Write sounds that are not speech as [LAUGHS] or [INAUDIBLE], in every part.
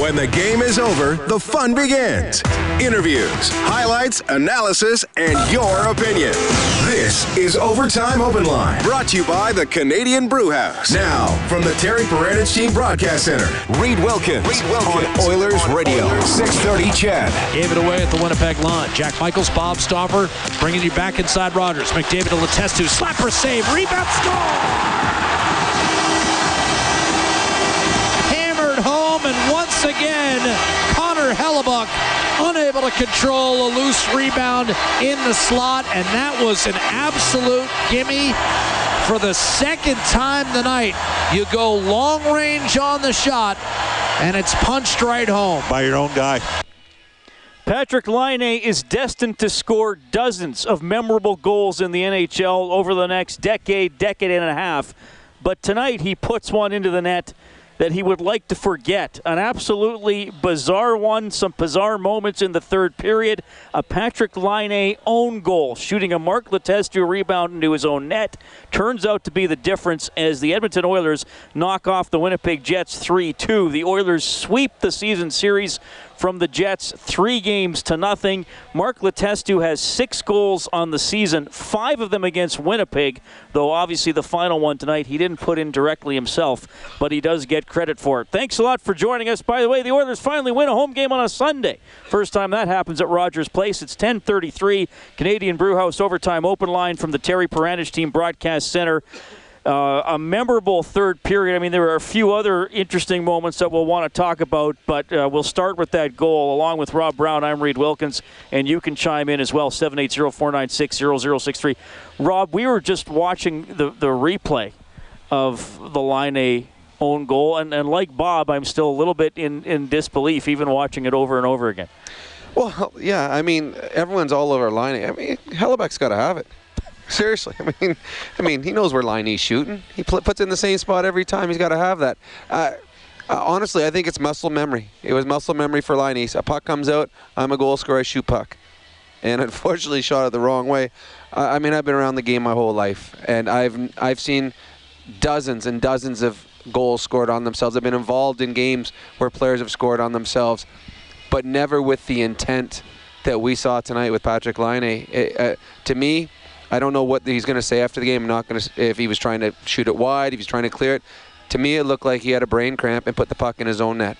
When the game is over, the fun begins. Interviews, highlights, analysis, and your opinion. This is Overtime Open Line, brought to you by the Canadian Brew House. Now, from the Terry Paranych Team Broadcast Center, Reed Wilkins, Reed Wilkins on Oilers on Radio, Oilers. 630 CHED. Gave it away at the Winnipeg line. Jack Michaels, Bob Stauffer, bringing you back inside Rogers. McDavid to Letestu, slapper save, rebound, score! Home, and once again, Connor Hellebuyck unable to control a loose rebound in the slot, and that was an absolute gimme for the second time tonight. You go long range on the shot, and it's punched right home. By your own guy. Patrik Laine is destined to score dozens of memorable goals in the NHL over the next decade, decade and a half. But tonight he puts one into the net that he would like to forget. An absolutely bizarre one, some bizarre moments in the third period. A Patrik Laine own goal, shooting a Mark Letestu rebound into his own net, turns out to be the difference as the Edmonton Oilers knock off the Winnipeg Jets 3 2. The Oilers sweep the season series from the Jets, three games to nothing. Mark Letestu has six goals on the season, five of them against Winnipeg, though obviously the final one tonight he didn't put in directly himself, but he does get credit for it. Thanks a lot for joining us. By the way, the Oilers finally win a home game on a Sunday. First time that happens at Rogers Place. It's 10:33. Canadian Brewhouse overtime open line from the Terry Paranych Team Broadcast Center. Uh, a memorable third period. I mean, there are a few other interesting moments that we'll want to talk about, but uh, we'll start with that goal. Along with Rob Brown, I'm Reed Wilkins, and you can chime in as well, 780 496 0063. Rob, we were just watching the, the replay of the Laine own goal, and, and like Bob, I'm still a little bit in, in disbelief, even watching it over and over again. Well, yeah, I mean, everyone's all over Laine. I mean, Hellebuyck's got to have it. Seriously, [LAUGHS] I mean, I mean, he knows where Laine's shooting. He pl- puts in the same spot every time. He's got to have that. Uh, uh, honestly, I think it's muscle memory. It was muscle memory for Laine. A puck comes out, I'm a goal scorer, I shoot puck. And [LAUGHS] unfortunately, shot it the wrong way. Uh, I mean, I've been around the game my whole life, and I've I've seen dozens and dozens of goals scored on themselves. I've been involved in games where players have scored on themselves, but never with the intent that we saw tonight with Patrik Laine. It, uh, to me, I don't know what he's going to say after the game. I'm not going to if he was trying to shoot it wide, if he's trying to clear it. To me, it looked like he had a brain cramp and put the puck in his own net,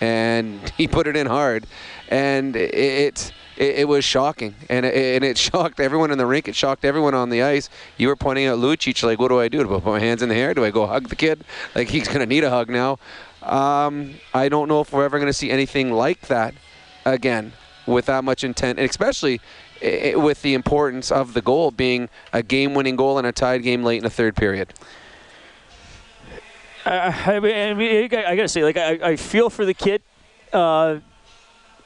and [LAUGHS] he put it in hard, and it it, it was shocking, and it, and it [LAUGHS] shocked everyone in the rink. It shocked everyone on the ice. You were pointing out Lucic, like, what do I do? Do I put my hands in the air? Do I go hug the kid? Like he's going to need a hug now. Um, I don't know if we're ever going to see anything like that again with that much intent, and especially it, with the importance of the goal being a game-winning goal in a tied game late in the third period. Uh, I, mean, I, mean, I gotta say, like I, I feel for the kid. Uh,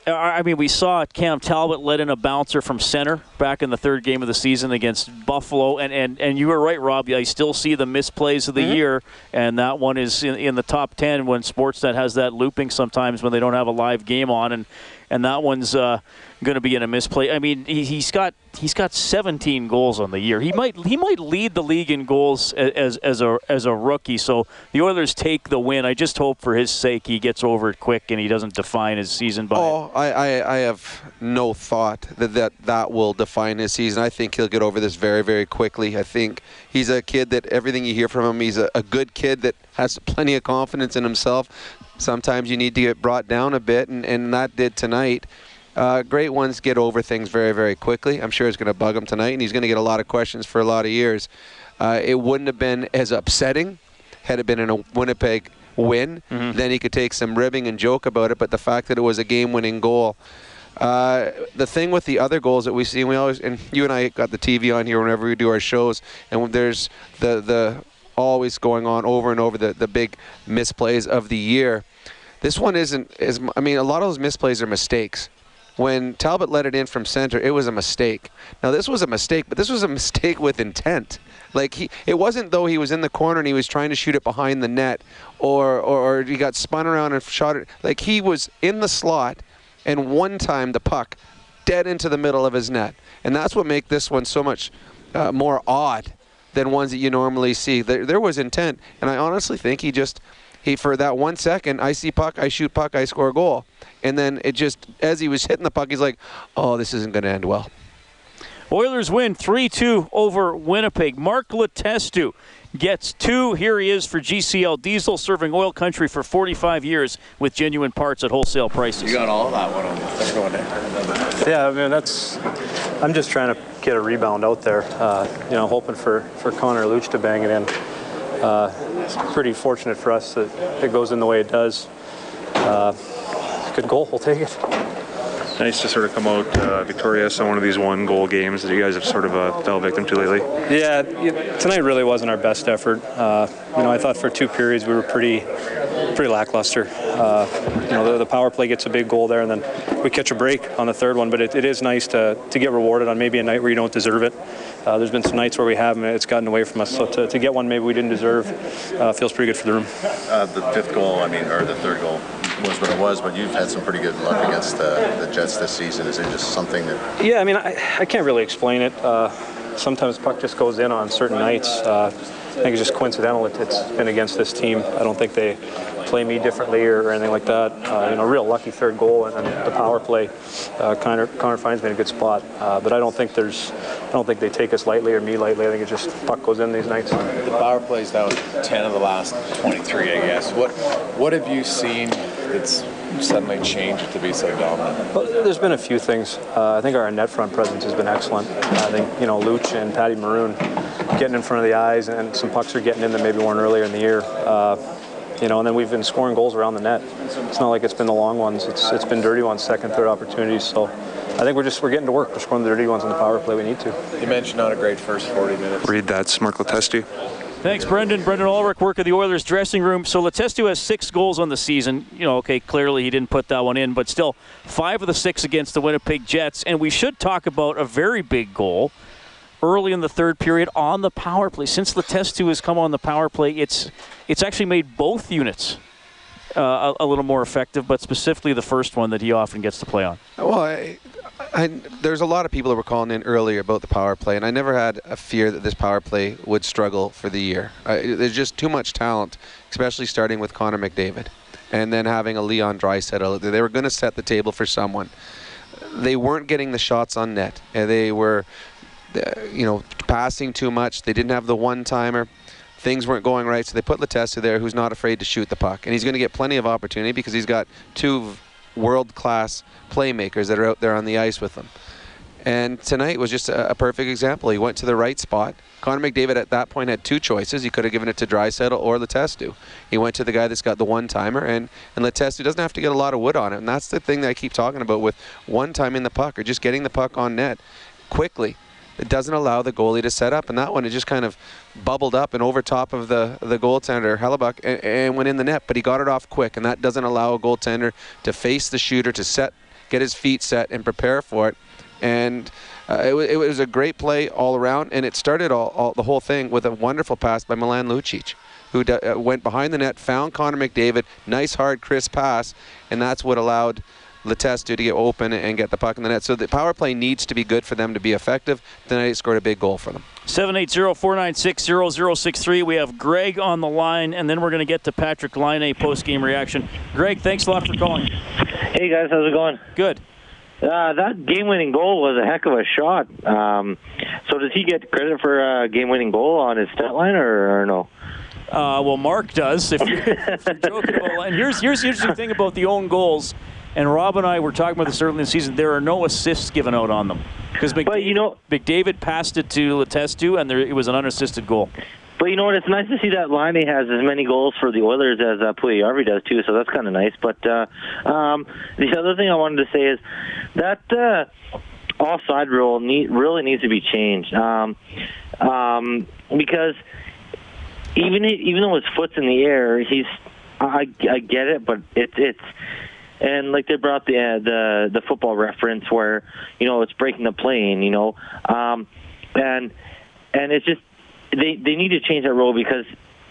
I mean, we saw Cam Talbot let in a bouncer from center back in the third game of the season against Buffalo, and, and, and you were right, Rob. I still see the misplays of the mm-hmm. year, and that one is in, in the top ten when Sportsnet has that looping sometimes when they don't have a live game on, and and that one's uh, going to be in a misplay. I mean, he, he's got he's got 17 goals on the year. He might he might lead the league in goals as as a as a rookie. So the Oilers take the win. I just hope for his sake he gets over it quick and he doesn't define his season by. Oh, I, I, I have no thought that, that that will define his season. I think he'll get over this very very quickly. I think he's a kid that everything you hear from him, he's a, a good kid that has plenty of confidence in himself. Sometimes you need to get brought down a bit, and, and that did tonight. Uh, great ones get over things very, very quickly. I'm sure it's going to bug him tonight, and he's going to get a lot of questions for a lot of years. Uh, it wouldn't have been as upsetting had it been in a Winnipeg win. Mm-hmm. Then he could take some ribbing and joke about it. But the fact that it was a game-winning goal. Uh, the thing with the other goals that we see, and we always, and you and I got the TV on here whenever we do our shows, and there's the the always going on over and over the the big misplays of the year. This one isn't as I mean, a lot of those misplays are mistakes when Talbot let it in from center, it was a mistake. Now this was a mistake, but this was a [LAUGHS] mistake with intent. Like he, it wasn't though he was in the corner and he was trying to shoot it behind the net, or, or, or he got spun around and shot it. Like he was in the slot, and one time the puck dead into the middle of his net, and that's what makes this one so much uh, more odd than ones that you normally see. There, there was intent, and I honestly think he just he for that one second, I see puck, I shoot puck, I score a goal, and then it just as he was hitting the puck, he's like, "Oh, this isn't going to end well." Oilers win 3 2 over Winnipeg. Mark Letestu gets two. Here he is for GCL Diesel, serving oil country for 45 years with genuine parts at wholesale prices. You got all of that one on the third there. Yeah, I mean that's. I'm just trying to get a rebound out there. Uh, you know, hoping for for Connor Luch to bang it in. Uh, it's pretty fortunate for us that it goes in the way it does. Uh, good goal. We'll take it nice to sort of come out uh, victorious on one of these one goal games that you guys have sort of uh, fell victim to lately? Yeah, tonight really wasn't our best effort. Uh, you know, I thought for two periods we were pretty pretty lackluster. Uh, you know, the, the, power play gets a big goal there, and then we catch a break on the third one. But it, it is nice to, to get rewarded on maybe a night where you don't deserve it. Uh, there's been some nights where we have, and it's gotten away from us. So to, to get one maybe we didn't deserve uh, feels pretty good for the room. the fifth goal, I mean, or the third goal, was what it was, but you've had some pretty good luck against the Jets this season. Is it just something that? Yeah, I mean, I, I can't really explain it. Uh, sometimes puck just goes in on certain nights. Uh, I think it's just coincidental. It, has been against this team. I don't think they play me differently or, or anything like that. Uh, you know, real lucky third goal and, and the power play. Uh, Connor, Connor finds me in a good spot, uh, but I don't think there's, I don't think they take us lightly or me lightly. I think it just puck goes in these nights. The power plays now 10 of the last 23, I guess. What, what have you seen that's suddenly changed to be so dominant? Well, there's been a few things. Uh, I think our net front presence has been excellent. I think you know Luch and Patty Maroon getting in front of the eyes, and some pucks are getting in that maybe weren't earlier in the year. Uh, you know, and then we've been scoring goals around the net. It's not like it's been the long ones. It's it's been dirty ones, second, third opportunities. So I think we're just we're getting to work. We're scoring the dirty ones on the power play. We need to. You mentioned not a great first 40 minutes. Read that, Mark Letestu. Thanks, Brendan. Brendan Ulrich, work of the Oilers dressing room. So Letestu has six goals on the season. You know, okay, clearly he didn't put that one in, but still five of the six against the Winnipeg Jets. And we should talk about a very big goal early in the third period on the power play. Since Letestu has come on the power play, it's it's actually made both units uh, a, a, little more effective, but specifically the first one that he often gets to play on. Well, I, I, there's a lot of people that were calling in earlier about the power play, and I never had a fear that this power play would struggle for the year. I, there's just too much talent, especially starting with Connor McDavid, and then having a Leon Draisaitl. They were going to set the table for someone. They weren't getting the shots on net. They were, uh, you know, passing too much. They didn't have the one timer things weren't going right, so they put Letestu there, who's not afraid to shoot the puck, and he's going to get plenty of opportunity because he's got two world-class playmakers that are out there on the ice with them. And tonight was just a, a, perfect example. He went to the right spot. Connor McDavid at that point had two choices. He could have given it to Draisaitl or Letestu. He went to the guy that's got the one timer, and, and Letestu doesn't have to get a lot of wood on it. And that's the thing that I keep talking about with one time in the puck or just getting the puck on net quickly. It doesn't allow the goalie to set up, and that one it just kind of bubbled up and over top of the the goaltender Hellebuyck and, and went in the net. But he got it off quick, and that doesn't allow a goaltender to face the shooter to set get his feet set and prepare for it. And uh, it, it, was a great play all around, and it started all, all, the whole thing with a wonderful pass by Milan Lucic, who uh, went behind the net, found Connor McDavid, nice hard crisp pass, and that's what allowed Letestu to get open and get the puck in the net. So the power play needs to be good for them to be effective. Tonight scored a big goal for them. 780-496-0063. We have Greg on the line, and then we're going to get to Patrik Laine post-game reaction. Greg, thanks a lot for calling. Hey guys, how's it going? Good. Uh, that game-winning goal was a heck of a shot. Um, so does he get credit for a game-winning goal on his stat line, or, or no? Uh, well, Mark does. If you're, if you're joking about, and here's here's the interesting thing about the own goals. And Rob and I were talking about this early in the season. There are no assists given out on them because McDavid, you know, McDavid passed it to Letestu, and there, it was an unassisted goal. But you know what? It's nice to see that Laine has as many goals for the Oilers as uh, Puljujarvi does too. So that's kind of nice. But uh, um, the other thing I wanted to say is that uh, offside rule need, really needs to be changed um, um, because even even though his foot's in the air, he's I, I get it, but it's it's and like they brought the uh, the the football reference where you know it's breaking the plane, you know, um, and and it's just they they need to change that rule because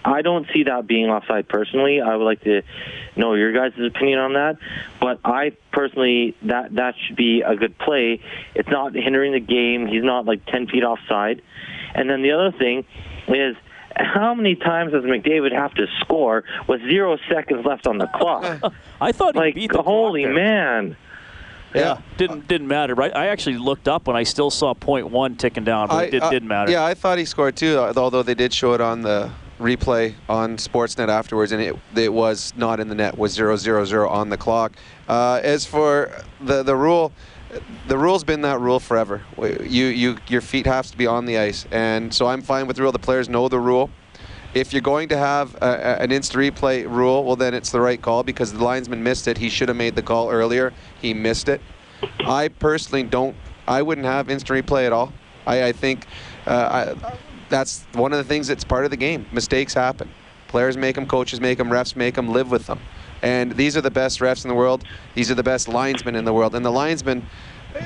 I don't see that being offside personally. I would like to know your guys' opinion on that. But I personally, that that should be a good play. It's not hindering the game. He's not like 10 feet offside. And then the other thing is how many times does McDavid have to score with zero seconds left on the clock? [LAUGHS] I thought he like, beat the holy there. man. Yeah, didn't didn't matter. Right? I actually looked up and I still saw point one ticking down, but I- it did, I- didn't matter. Yeah, I thought he scored too, uh, although they did show it on the replay on Sportsnet afterwards, and it it was not in the net. Was zero zero zero on the clock. Uh, as for the the rule. The rule's been that rule forever. You, you, your feet have to be on the ice, and so I'm fine with the rule. The players know the rule. If you're going to have a, an instant replay rule, well, then it's the right call because the linesman missed it. He should have made the call earlier. He missed it. I personally don't. I wouldn't have instant replay at all. I, I think uh, I, that's one of the things that's part of the game. Mistakes happen. Players make them, coaches make them, refs make them. Live with them. And these are the best refs in the world. These are the best linesmen in the world. And the linesmen,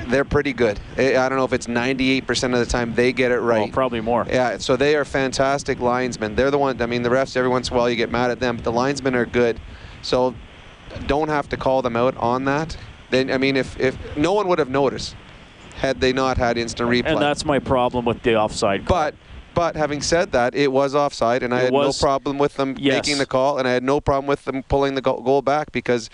they're pretty good. I don't know if it's 98% of the time they get it right. Well, probably more. Yeah, so they are fantastic linesmen. They're the one. I mean, the refs every once in a while you get mad at them, but the linesmen are good. So don't have to call them out on that. Then I mean, if if no one would have noticed had they not had instant replay. And that's my problem with the offside. call. But but having said that, it was offside, and I It had was- no problem with them Yes. making the call, and I had no problem with them pulling the goal, back because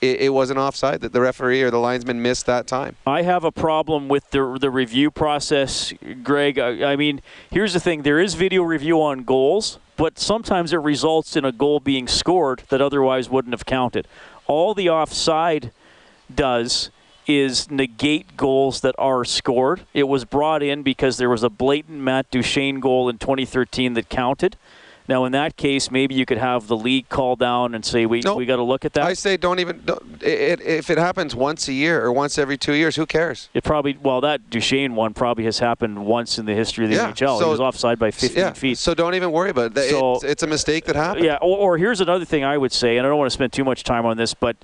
it, it wasn't offside. That the referee or the linesman missed that time. I have a problem with the the review process, Greg. I, I mean, here's the thing: there is video review on goals, but sometimes it results in a goal being scored that otherwise wouldn't have counted. All the offside does is negate goals that are scored. It was brought in because there was a blatant Matt Duchene goal in 2013 that counted. Now, in that case, maybe you could have the league call down and say, "We No. we got to look at that." I say don't even. Don't, it, if it happens once a year or once every two years, who cares? It probably well that Duchene one probably has happened once in the history of the Yeah, NHL. so- he was offside by 15 yeah, feet. So don't even worry about it. So- it's, it's a mistake that happened. Yeah, or, or here's another thing I would say, and I don't want to spend too much time on this, but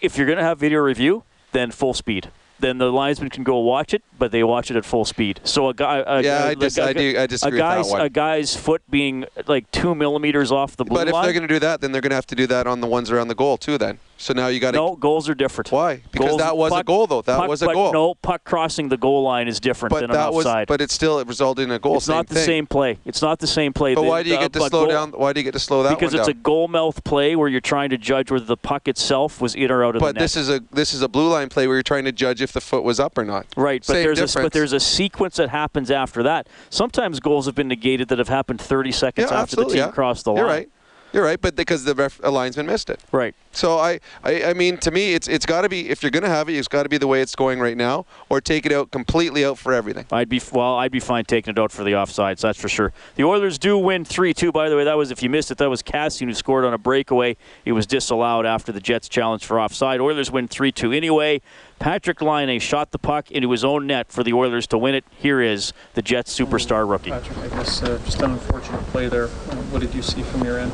if you're going to have video review, then full speed. Then the linesman can go watch it, but they watch it at full speed. So a guy, a, Yeah, I a- dis- a- I do- I disagree a guy's. A guy's foot being like two millimeters off the blue But if line. they're going to do that, then they're going to have to do that on the ones around the goal too. Then. So now you got to. no, goals are different. Why? Because Goals- that was a goal, though. That puck- was a but goal. No, puck crossing the goal line is different But than that an was. offside. But it still resulted in a goal. it's not the thing. same play. It's not the same play. But The- why do you the- get to slow goal- down? Why do you get to slow that Because it's a down? goal mouth play where you're trying to judge whether the puck itself was in or out of But the net. this is a this is a blue line play where you're trying to judge if the foot was up or not. Right, but Same there's a difference. but there's a sequence that happens after that. Sometimes goals have been negated that have happened 30 yeah, seconds after the team yeah. crossed the line. You're right. You're right, but because the ref, a linesman missed it. Right. So I, I, I mean, to me, it's it's got to be if you're going to have it, it's got to be the way it's going right now, or take it out completely out for everything. I'd be well. I'd be fine taking it out for the offsides. That's for sure. The Oilers do win three-two. By the way, that was if you missed it, that was Kassian who scored on a breakaway. It was disallowed after the Jets challenge for offside. Oilers win three-two. Anyway, Patrik Laine shot the puck into his own net for the Oilers to win it. Here is the Jets superstar rookie. Patrik, I guess uh, just an unfortunate play there. What did you see from your end?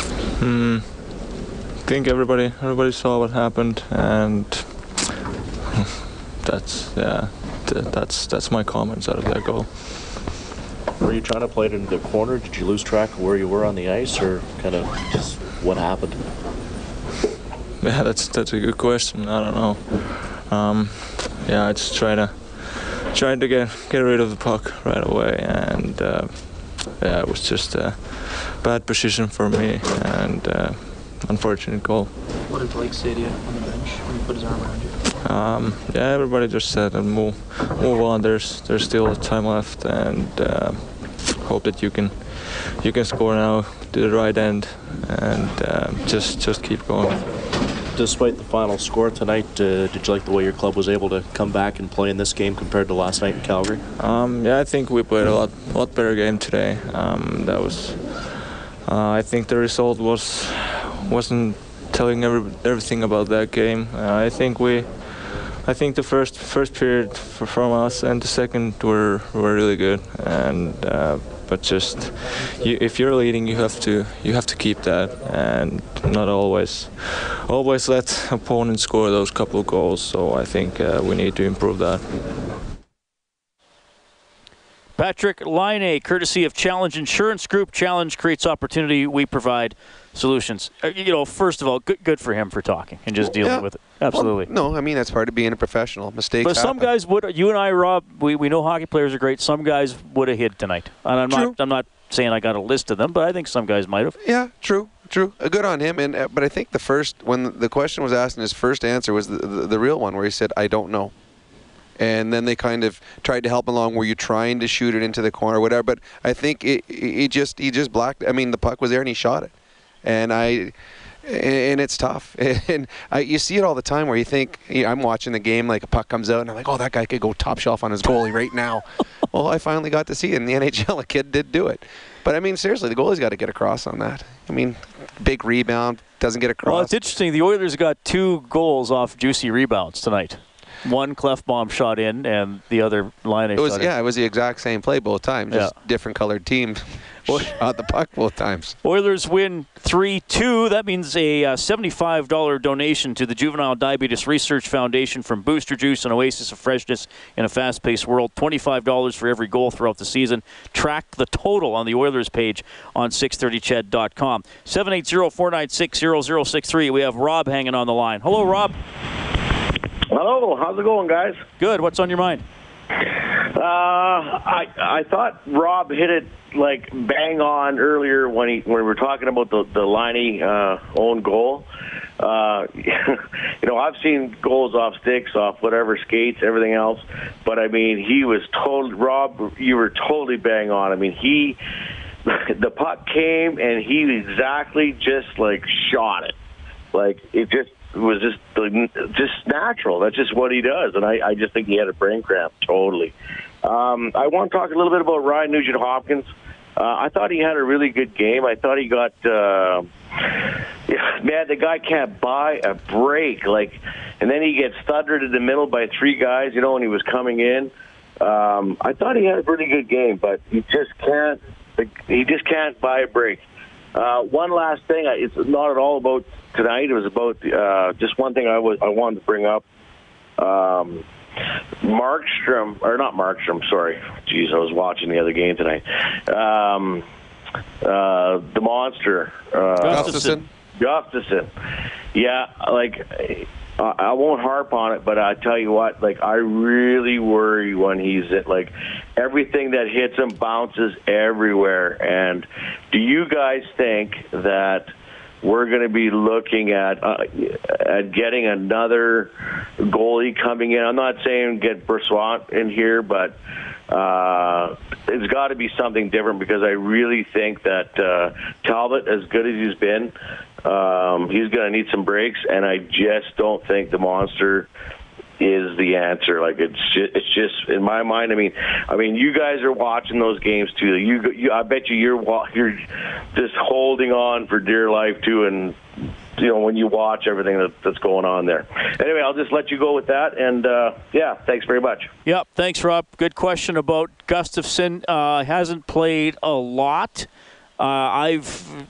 Hmm. I think everybody everybody saw what happened, and that's yeah, th- that's that's my comments out of that goal. Were you trying to play it into the corner? Did you lose track of where you were on the ice, or kind of just what happened? [LAUGHS] Yeah, that's that's a good question. I don't know. Um, yeah, I just try to trying to get get rid of the puck right away, and uh, yeah, it was just a bad position for me, and uh, unfortunate goal. What did Blake say to you on the bench when he put his arm around you? Um, yeah, everybody just said uh, move, move on. There's there's still time left, and uh, hope that you can you can score now to the right end, and uh, just just keep going. Despite the final score tonight, uh, did you like the way your club was able to come back and play in this game compared to last night in Calgary? Um, yeah, I think we played a lot lot better game today. Um, that was. Uh, I think the result was wasn't telling every, everything about that game. Uh, I think we. I think the first first period f- from us and the second were were really good, and uh, but just you, if you're leading, you have to you have to keep that and not always always let opponents score those couple of goals. So I think uh, we need to improve that. Patrik Laine, courtesy of Challenge Insurance Group. Challenge creates opportunity. We provide solutions. Uh, You know, first of all, good, good for him for talking and just dealing Yeah. with it. Absolutely. Well, no, I mean that's part of being a professional. Mistakes. But some happen. guys would. You and I, Rob, we, we know hockey players are great. Some guys would have hit tonight, and I'm True. not. I'm not saying I got a list of them, but I think some guys might have. Yeah, true, true. Uh, good on him. And uh, but I think the first when the question was asked, and his first answer was the, the, the real one, where he said, "I don't know." And then they kind of tried to help him along. Were you trying to shoot it into the corner, or whatever? But I think it, he just he just blacked. I mean, the puck was there and he shot it, and I. And it's tough, [LAUGHS] and I, you see it all the time where you think you know, I'm watching the game, like a puck comes out, and I'm like, "Oh, that guy could go top shelf on his goalie right now." [LAUGHS] well, I finally got to see it in the NHL. A [LAUGHS] kid did do it, but I mean, seriously, the goalie's got to get across on that. I mean, big rebound doesn't get across. Well, it's interesting. The Oilers got two goals off juicy rebounds tonight. One Klefbom shot in, and the other line It was shot yeah, in. it was the exact same play both times. Just different colored team shot [LAUGHS] the puck both times. Oilers win 3-2. That means a uh, $75 donation to the Juvenile Diabetes Research Foundation from Booster Juice, an oasis of freshness in a fast-paced world. $25 for every goal throughout the season. Track the total on the Oilers page on 630ched.com. 780-496-0063. We have Rob hanging on the line. Hello, Rob. Hello, how's it going, guys? Good. What's on your mind? Uh, I I thought Rob hit it like bang on earlier when he when we were talking about the the Laine uh, own goal. Uh, [LAUGHS] you know, I've seen goals off sticks, off whatever skates, everything else, but I mean, he was totally Rob. You were totally bang on. I mean, he [LAUGHS] the puck came and he exactly just like shot it. Like it just was just just natural. That's just what he does, and I, I just think he had a brain cramp totally. Um, I want to talk a little bit about Ryan Nugent Hopkins. Uh, I thought he had a really good game. I thought he got. Uh, yeah, [SIGHS] man, the guy can't buy a break. Like, and then he gets thundered in the middle by three guys. You know, when he was coming in. Um, I thought he had a pretty good game, but he just can't. He just can't buy a break. Uh, one last thing. It's not at all about tonight. It was about uh, just one thing I was I wanted to bring up. Um, Markstrom, or not Markstrom, sorry. Jeez, I was watching the other game tonight. Um, uh, the monster. Uh, Gustavsson. Gustavsson. Yeah, like I I won't harp on it, but I tell you what, like I really worry when he's at like everything that hits him bounces everywhere. And do you guys think that we're going to be looking at uh, at getting another goalie coming in? I'm not saying get Brossoit in here, but uh, it's got to be something different because I really think that uh, Talbot, as good as he's been, um, he's going to need some breaks, and I just don't think the monster is the answer. Like it's just, it's just in my mind. I mean, I mean, you guys are watching those games too. You, you I bet you you're you're just holding on for dear life too, and you know when you watch everything that, that's going on there. Anyway, I'll just let you go with that, and uh, yeah, thanks very much. Yep. Thanks, Rob. Good question about Gustavsson. Uh, hasn't played a lot. Uh, I've,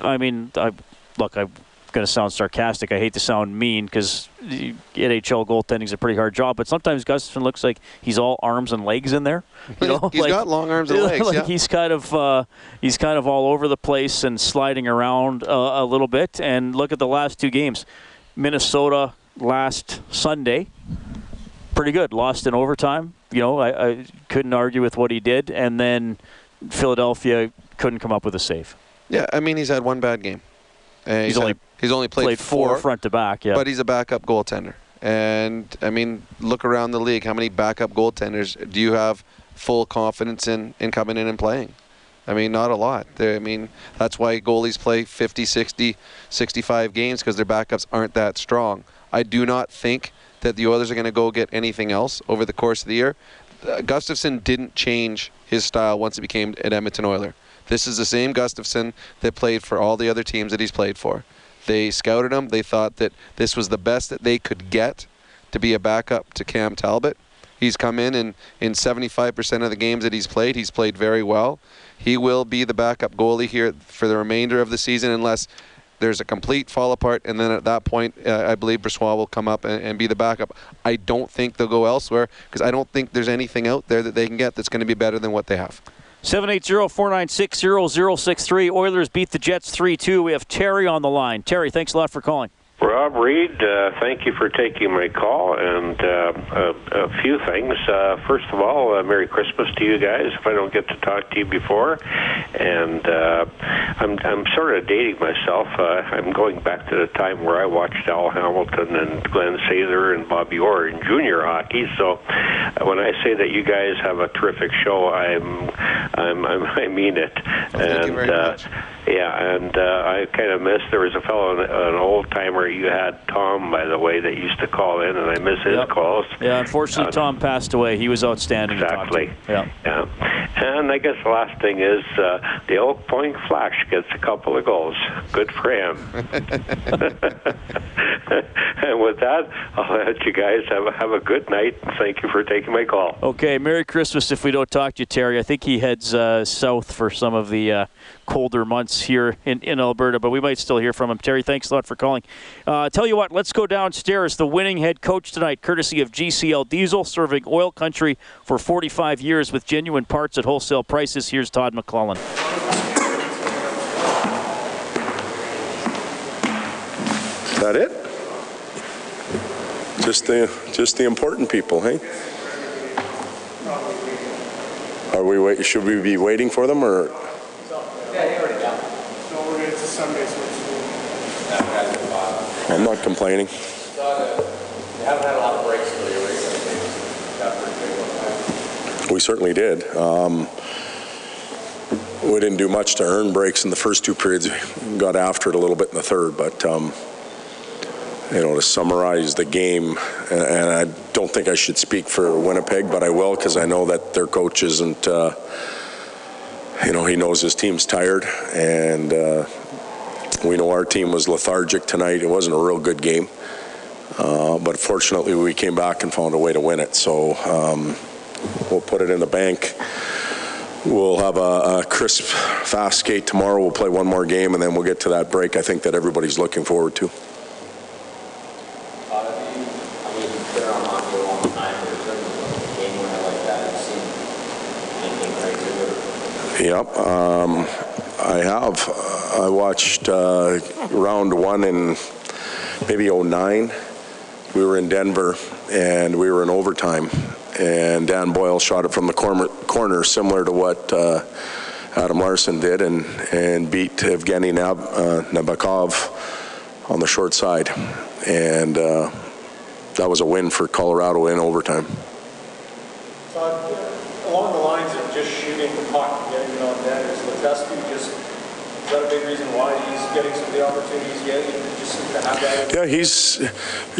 I mean, I look. I'm going to sound sarcastic. I hate to sound mean because NHL goaltending is a pretty hard job. But sometimes Gustavsson looks like he's all arms and legs in there. You know, He's got long arms and [LAUGHS] legs, like yeah. he's kind of uh, he's kind of all over the place and sliding around uh, a little bit. And look at the last two games. Minnesota last Sunday pretty good. Lost in overtime. You know, I, I couldn't argue with what he did. And then Philadelphia couldn't come up with a save. Yeah, I mean he's had one bad game. Uh, He's only had- he's only played, four, front to back. Yeah, but he's a backup goaltender. And I mean, look around the league. How many backup goaltenders do you have full confidence in, in coming in and playing? I mean, not a lot. There- I mean, that's why goalies play 50, 60, 65 games because their backups aren't that strong. I do not think that the Oilers are going to go get anything else over the course of the year. Uh, Gustavsson didn't change his style once he became an Edmonton Oiler. This is the same Gustavsson that played for all the other teams that he's played for. They scouted him. They thought that this was the best that they could get to be a backup to Cam Talbot. He's come in and in 75% of the games that he's played, he's played very well. He will be the backup goalie here for the remainder of the season unless there's a complete fall apart, and then at that point, uh, I believe Brossoit will come up and, and be the backup. I don't think they'll go elsewhere because I don't think there's anything out there that they can get that's going to be better than what they have. 780-496-0063. Oilers beat the Jets 3-2. We have Terry on the line. Terry, thanks a lot for calling. Rob Reed, uh, thank you for taking my call. And uh, a, a few things. Uh, first of all, uh, Merry Christmas to you guys. If I don't get to talk to you before, and uh, I'm I'm sort of dating myself. Uh, I'm going back to the time where I watched Al Hamilton and Glenn Sather and Bobby Orr in junior hockey. So when I say that you guys have a terrific show, I'm I'm, I'm [LAUGHS] I mean it. Well, and thank you very uh, much. Yeah, and uh, I kind of miss. There was a fellow, an old timer. You had Tom, by the way, that used to call in, and I miss his Yep. calls. Yeah, unfortunately, Uh, Tom passed away. He was outstanding. to talk to. Exactly. Yeah. Yeah. And I guess the last thing is uh, the Elk Point Flash gets a couple of goals. Good for him. [LAUGHS] [LAUGHS] and with that, I'll let you guys have a, have a good night. Thank you for taking my call. Okay, Merry Christmas if we don't talk to you, Terry. I think he heads uh, south for some of the uh, colder months here in, in Alberta, but we might still hear from him. Terry, thanks a lot for calling. Uh, tell you what, let's go downstairs. The winning head coach tonight, courtesy of GCL Diesel, serving oil country for 45 years with genuine parts at wholesale prices. Here's Todd McLellan. Is that it? Just the just the important people, hey? Are we wait? Should we be waiting for them or? [LAUGHS] I'm not complaining. We certainly did. Um, we didn't do much to earn breaks in the first two periods. We got after it a little bit in the third, but um, you know, to summarize the game, and, and I don't think I should speak for Winnipeg, but I will because I know that their coach isn't. Uh, you know, he knows his team's tired, and uh, we know our team was lethargic tonight. It wasn't a real good game, uh, but fortunately, we came back and found a way to win it. So um, we'll put it in the bank. We'll have a, a crisp, fast skate tomorrow. We'll play one more game, and then we'll get to that break. I think that everybody's looking forward to. Yep, um, I have. I watched uh, round one in maybe 09. We were in Denver and we were in overtime. And Dan Boyle shot it from the corner, corner similar to what uh, Adam Larsson did, and, and beat Evgeni Nab, uh, Nabokov on the short side. And uh, that was a win for Colorado in overtime. Along the lines of just shooting the puck and getting it on just, is that a big reason why he's getting some of the opportunities getting? Just to have that. Yeah, he's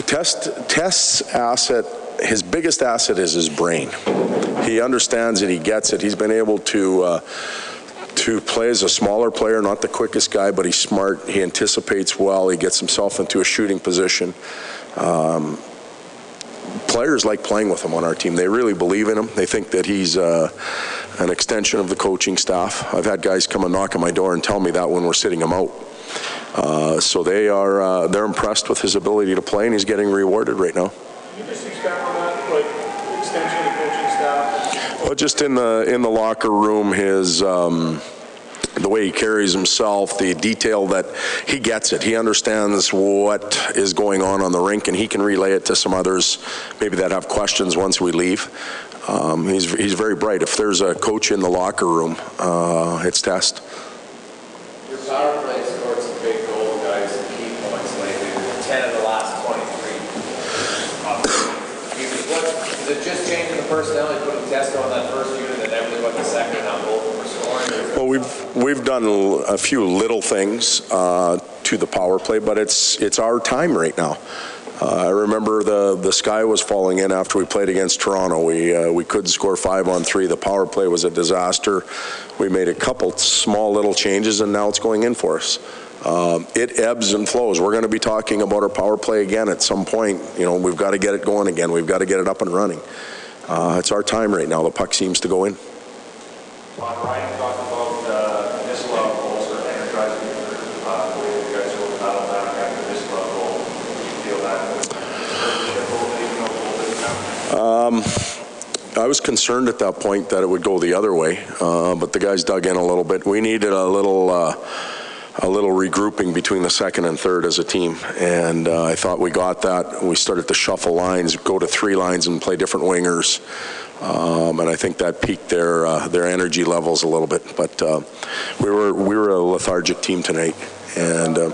test tests asset. His biggest asset is his brain. He understands it. He gets it. He's been able to uh, to play as a smaller player, not the quickest guy, but he's smart. He anticipates well. He gets himself into a shooting position. Um, players like playing with him on our team. They really believe in him. They think that he's uh, an extension of the coaching staff. I've had guys come and knock on my door and tell me that when we're sitting him out. Uh, so they are uh, they're impressed with his ability to play, and he's getting rewarded right now. Can you just expand on that, like extension of coaching staff? Well, just in the in the locker room, his um, the way he carries himself, the detail that he gets it. He understands what is going on on the rink, and he can relay it to some others, maybe that have questions once we leave. Um, he's he's very bright. If there's a coach in the locker room, uh, it's test. Your power play scored some big goals, guys, key points lately. Ten of the last 23. What- Is it just changing the personnel? You putting Testo on that first unit and everything about the second, now both of scoring? or is it- Well, we've we've done a few little things uh, to the power play, but it's it's our time right now. Uh, I remember the the sky was falling in after we played against Toronto. We uh, we couldn't score five on three. The power play was a disaster. We made a couple small little changes, and now it's going in for us. Um, it ebbs and flows. We're going to be talking about our power play again at some point. You know, we've got to get it going again. We've got to get it up and running. Uh, it's our time right now. The puck seems to go in. Ryan talked about uh, this love goals are energizing you for uh, the way that you guys are Um, I was concerned at that point that it would go the other way, uh, but the guys dug in a little bit. We needed a little. Uh, a little regrouping between the second and third as a team, and uh, I thought we got that. We started to shuffle lines, go to three lines, and play different wingers, um, and I think that peaked their uh, their energy levels a little bit. But uh, we were we were a lethargic team tonight, and. Uh,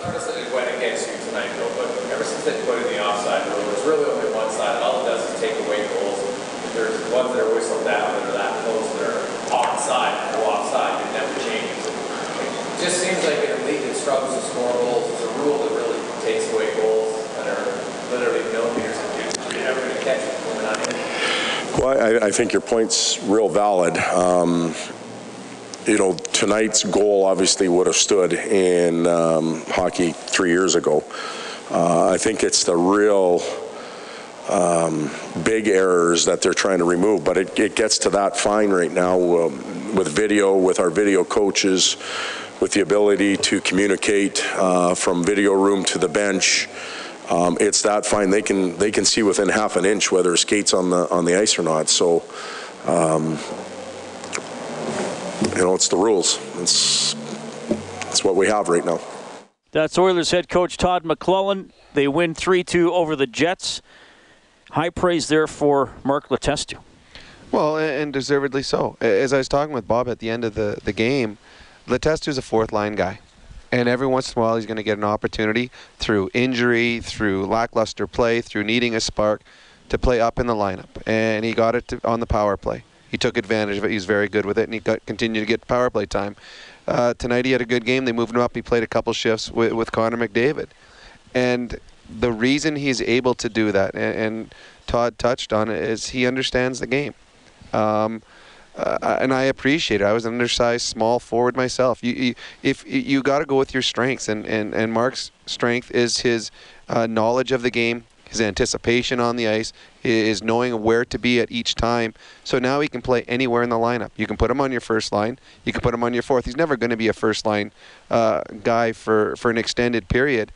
went against you tonight, though, but ever since they put in the offside rule, there's really only one side. All it does is take away goals. There's ones that are whistled down that are that close that are onside, go offside, it never changes. It just seems like in a league that struggles to score goals, it's a rule that really takes away goals that are literally millimeters of distance. You're never going to catch it when they're not in. Well, I, I think your point's real valid. Um, you know, tonight's goal obviously would have stood in um, hockey three years ago. Uh, I think it's the real um, big errors that they're trying to remove, but it, it gets to that fine right now um, with video, with our video coaches, with the ability to communicate uh, from video room to the bench. Um, it's that fine. They can they can see within half an inch whether a skate's on the on the ice or not. So, um, you know, it's the rules. It's it's what we have right now. That's Oilers head coach Todd McLellan. They win 3 2 over the Jets. High praise there for Mark Letestu. Well, and deservedly so. As I was talking with Bob at the end of the, the game, Letestu's a fourth line guy. And every once in a while, he's going to get an opportunity through injury, through lackluster play, through needing a spark to play up in the lineup. And he got it to, on the power play. He took advantage of it. He was very good with it, and he got, continued to get power play time. Uh, tonight, he had a good game. They moved him up. He played a couple shifts with, with Connor McDavid. And the reason he's able to do that, and, and Todd touched on it, is he understands the game. Um, uh, and I appreciate it. I was an undersized small forward myself. You, you if you got to go with your strengths, and, and, and Mark's strength is his uh, knowledge of the game, his anticipation on the ice, is knowing where to be at each time. So now he can play anywhere in the lineup. You can put him on your first line. You can put him on your fourth. He's never going to be a first line uh, guy for, for an extended period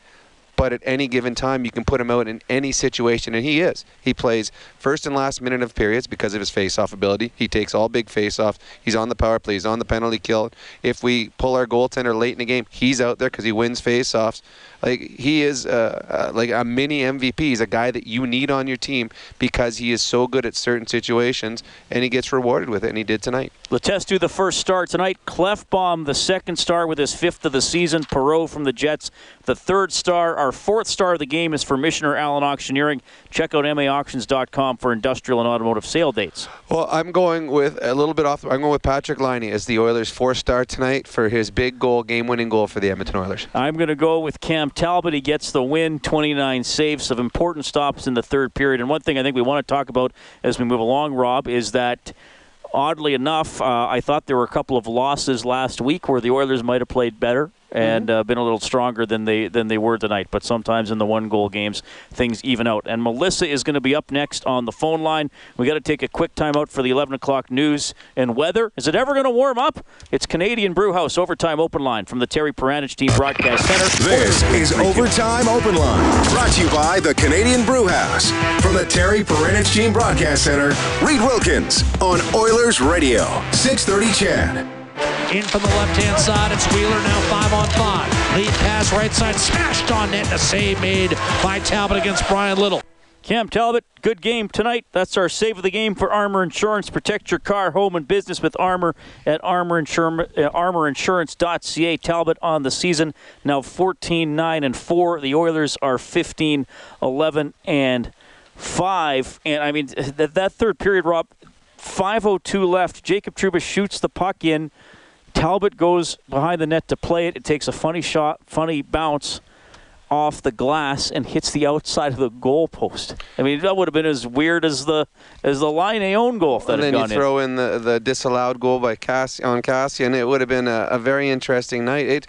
but at any given time you can put him out in any situation and he is. He plays first and last minute of periods because of his face-off ability. He takes all big face-offs. He's on the power play. He's on the penalty kill. If we pull our goaltender late in the game he's out there because he wins face-offs. Like he is uh, uh, like a mini MVP he's a guy that you need on your team because he is so good at certain situations and he gets rewarded with it and he did tonight Letestu the first star tonight Klefbom the second star with his fifth of the season Perreault from the Jets the third star our fourth star of the game is for Michener Allen Auctioneering. Check out maauctions.com for industrial and automotive sale dates. Well, I'm going with a little bit off. I'm going with Patrik Laine as the Oilers' four star tonight for his big goal, game winning goal for the Edmonton Oilers. I'm going to go with Cam Talbot. He gets the win, 29 saves of important stops in the third period. And one thing I think we want to talk about as we move along, Rob, is that oddly enough, uh, I thought there were a couple of losses last week where the Oilers might have played better and Mm-hmm. uh, been a little stronger than they than they were tonight. But sometimes in the one goal games, things even out. And Melissa is going to be up next on the phone line. We got to take a quick timeout for the 11 o'clock news and weather. Is it ever going to warm up? It's Canadian Brewhouse overtime open line from the Terry Paranych Team Broadcast Center. This is Overtime Open Line, brought to you by the Canadian Brew House. From the Terry Paranych Team Broadcast Center, Reed Wilkins on Oilers Radio, 630 CHED. In from the left-hand side, it's Wheeler now five on five. Lead pass right side, smashed on net, and a save made by Talbot against Bryan Little. Cam Talbot, good game tonight. That's our save of the game for Armor Insurance. Protect your car, home, and business with Armor at Armor Insur- uh, armorinsurance.ca. Talbot on the season now 14 9 and 4. The Oilers are 15 11 and 5. And I mean, that, that third period, Rob, 5.02 left. Jacob Trouba shoots the puck in. Talbot goes behind the net to play it. It takes a funny shot, funny bounce off the glass and hits the outside of the goal post. I mean, that would have been as weird as the as the Laine own goal if that and then you gone in. throw in the, the disallowed goal by Cass on Kassian. It would have been a, a very interesting night. It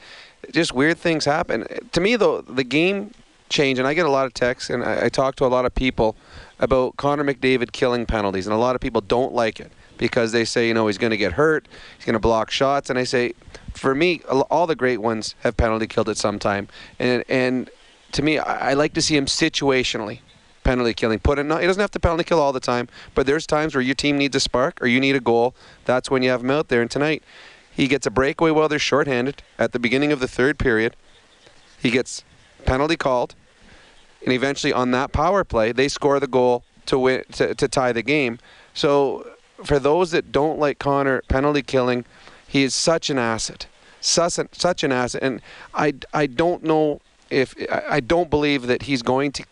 just weird things happen. To me, though, the game changed, and I get a lot of texts, and I, I talk to a lot of people about Connor McDavid killing penalties, and a lot of people don't like it because they say, you know, he's going to get hurt, he's going to block shots, and I say, for me, all the great ones have penalty killed at some time, and and to me, I, I like to see him situationally penalty killing. Put it. He doesn't have to penalty kill all the time, but there's times where your team needs a spark or you need a goal. That's when you have him out there. And tonight, he gets a breakaway while they're shorthanded at the beginning of the third period. He gets penalty called, and eventually on that power play, they score the goal to win to, to tie the game. So for those that don't like Connor penalty killing, he is such an asset, such an, such an asset, and I I don't know if I, don't believe that he's going to.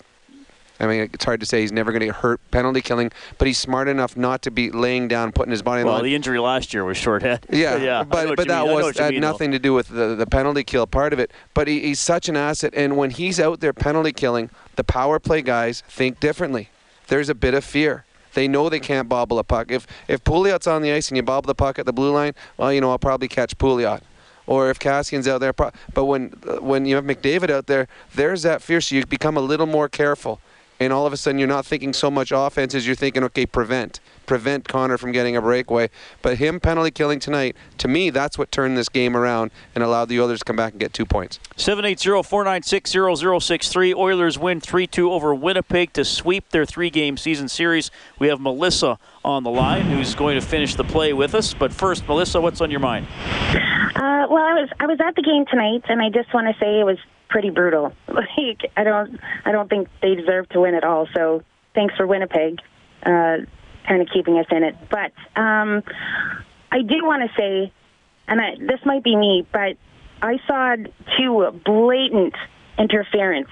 I mean, it's hard to say he's never going to get hurt penalty killing, but he's smart enough not to be laying down, putting his body. Well, on the injury last year was short head. [LAUGHS] Yeah, yeah. [LAUGHS] But but that mean. Was had mean, though. nothing to do with the, the penalty kill part of it. But he, he's such an asset, and when he's out there penalty killing, the power play guys think differently. There's a bit of fear. They know they can't bobble a puck. If if Pouliot's on the ice and you bobble the puck at the blue line, well, you know I'll probably catch Pouliot. Or if Kassian's out there, but when when you have McDavid out there, there's that fear. So you become a little more careful, and all of a sudden you're not thinking so much offense as you're thinking, okay, prevent, prevent Connor from getting a breakaway. But him penalty killing tonight, to me, that's what turned this game around and allowed the others to come back and get two points. 780-496-0063. Oilers win 3-2 over Winnipeg to sweep their three-game season series. We have Melissa on the line who's going to finish the play with us. But first, Melissa, what's on your mind? Uh, well, I was I was at the game tonight, and I just want to say it was pretty brutal. [LAUGHS] Like I don't I don't think they deserve to win at all. So thanks for Winnipeg, uh, kind of keeping us in it. But um, I do want to say, and I, this might be me, but I saw two blatant interference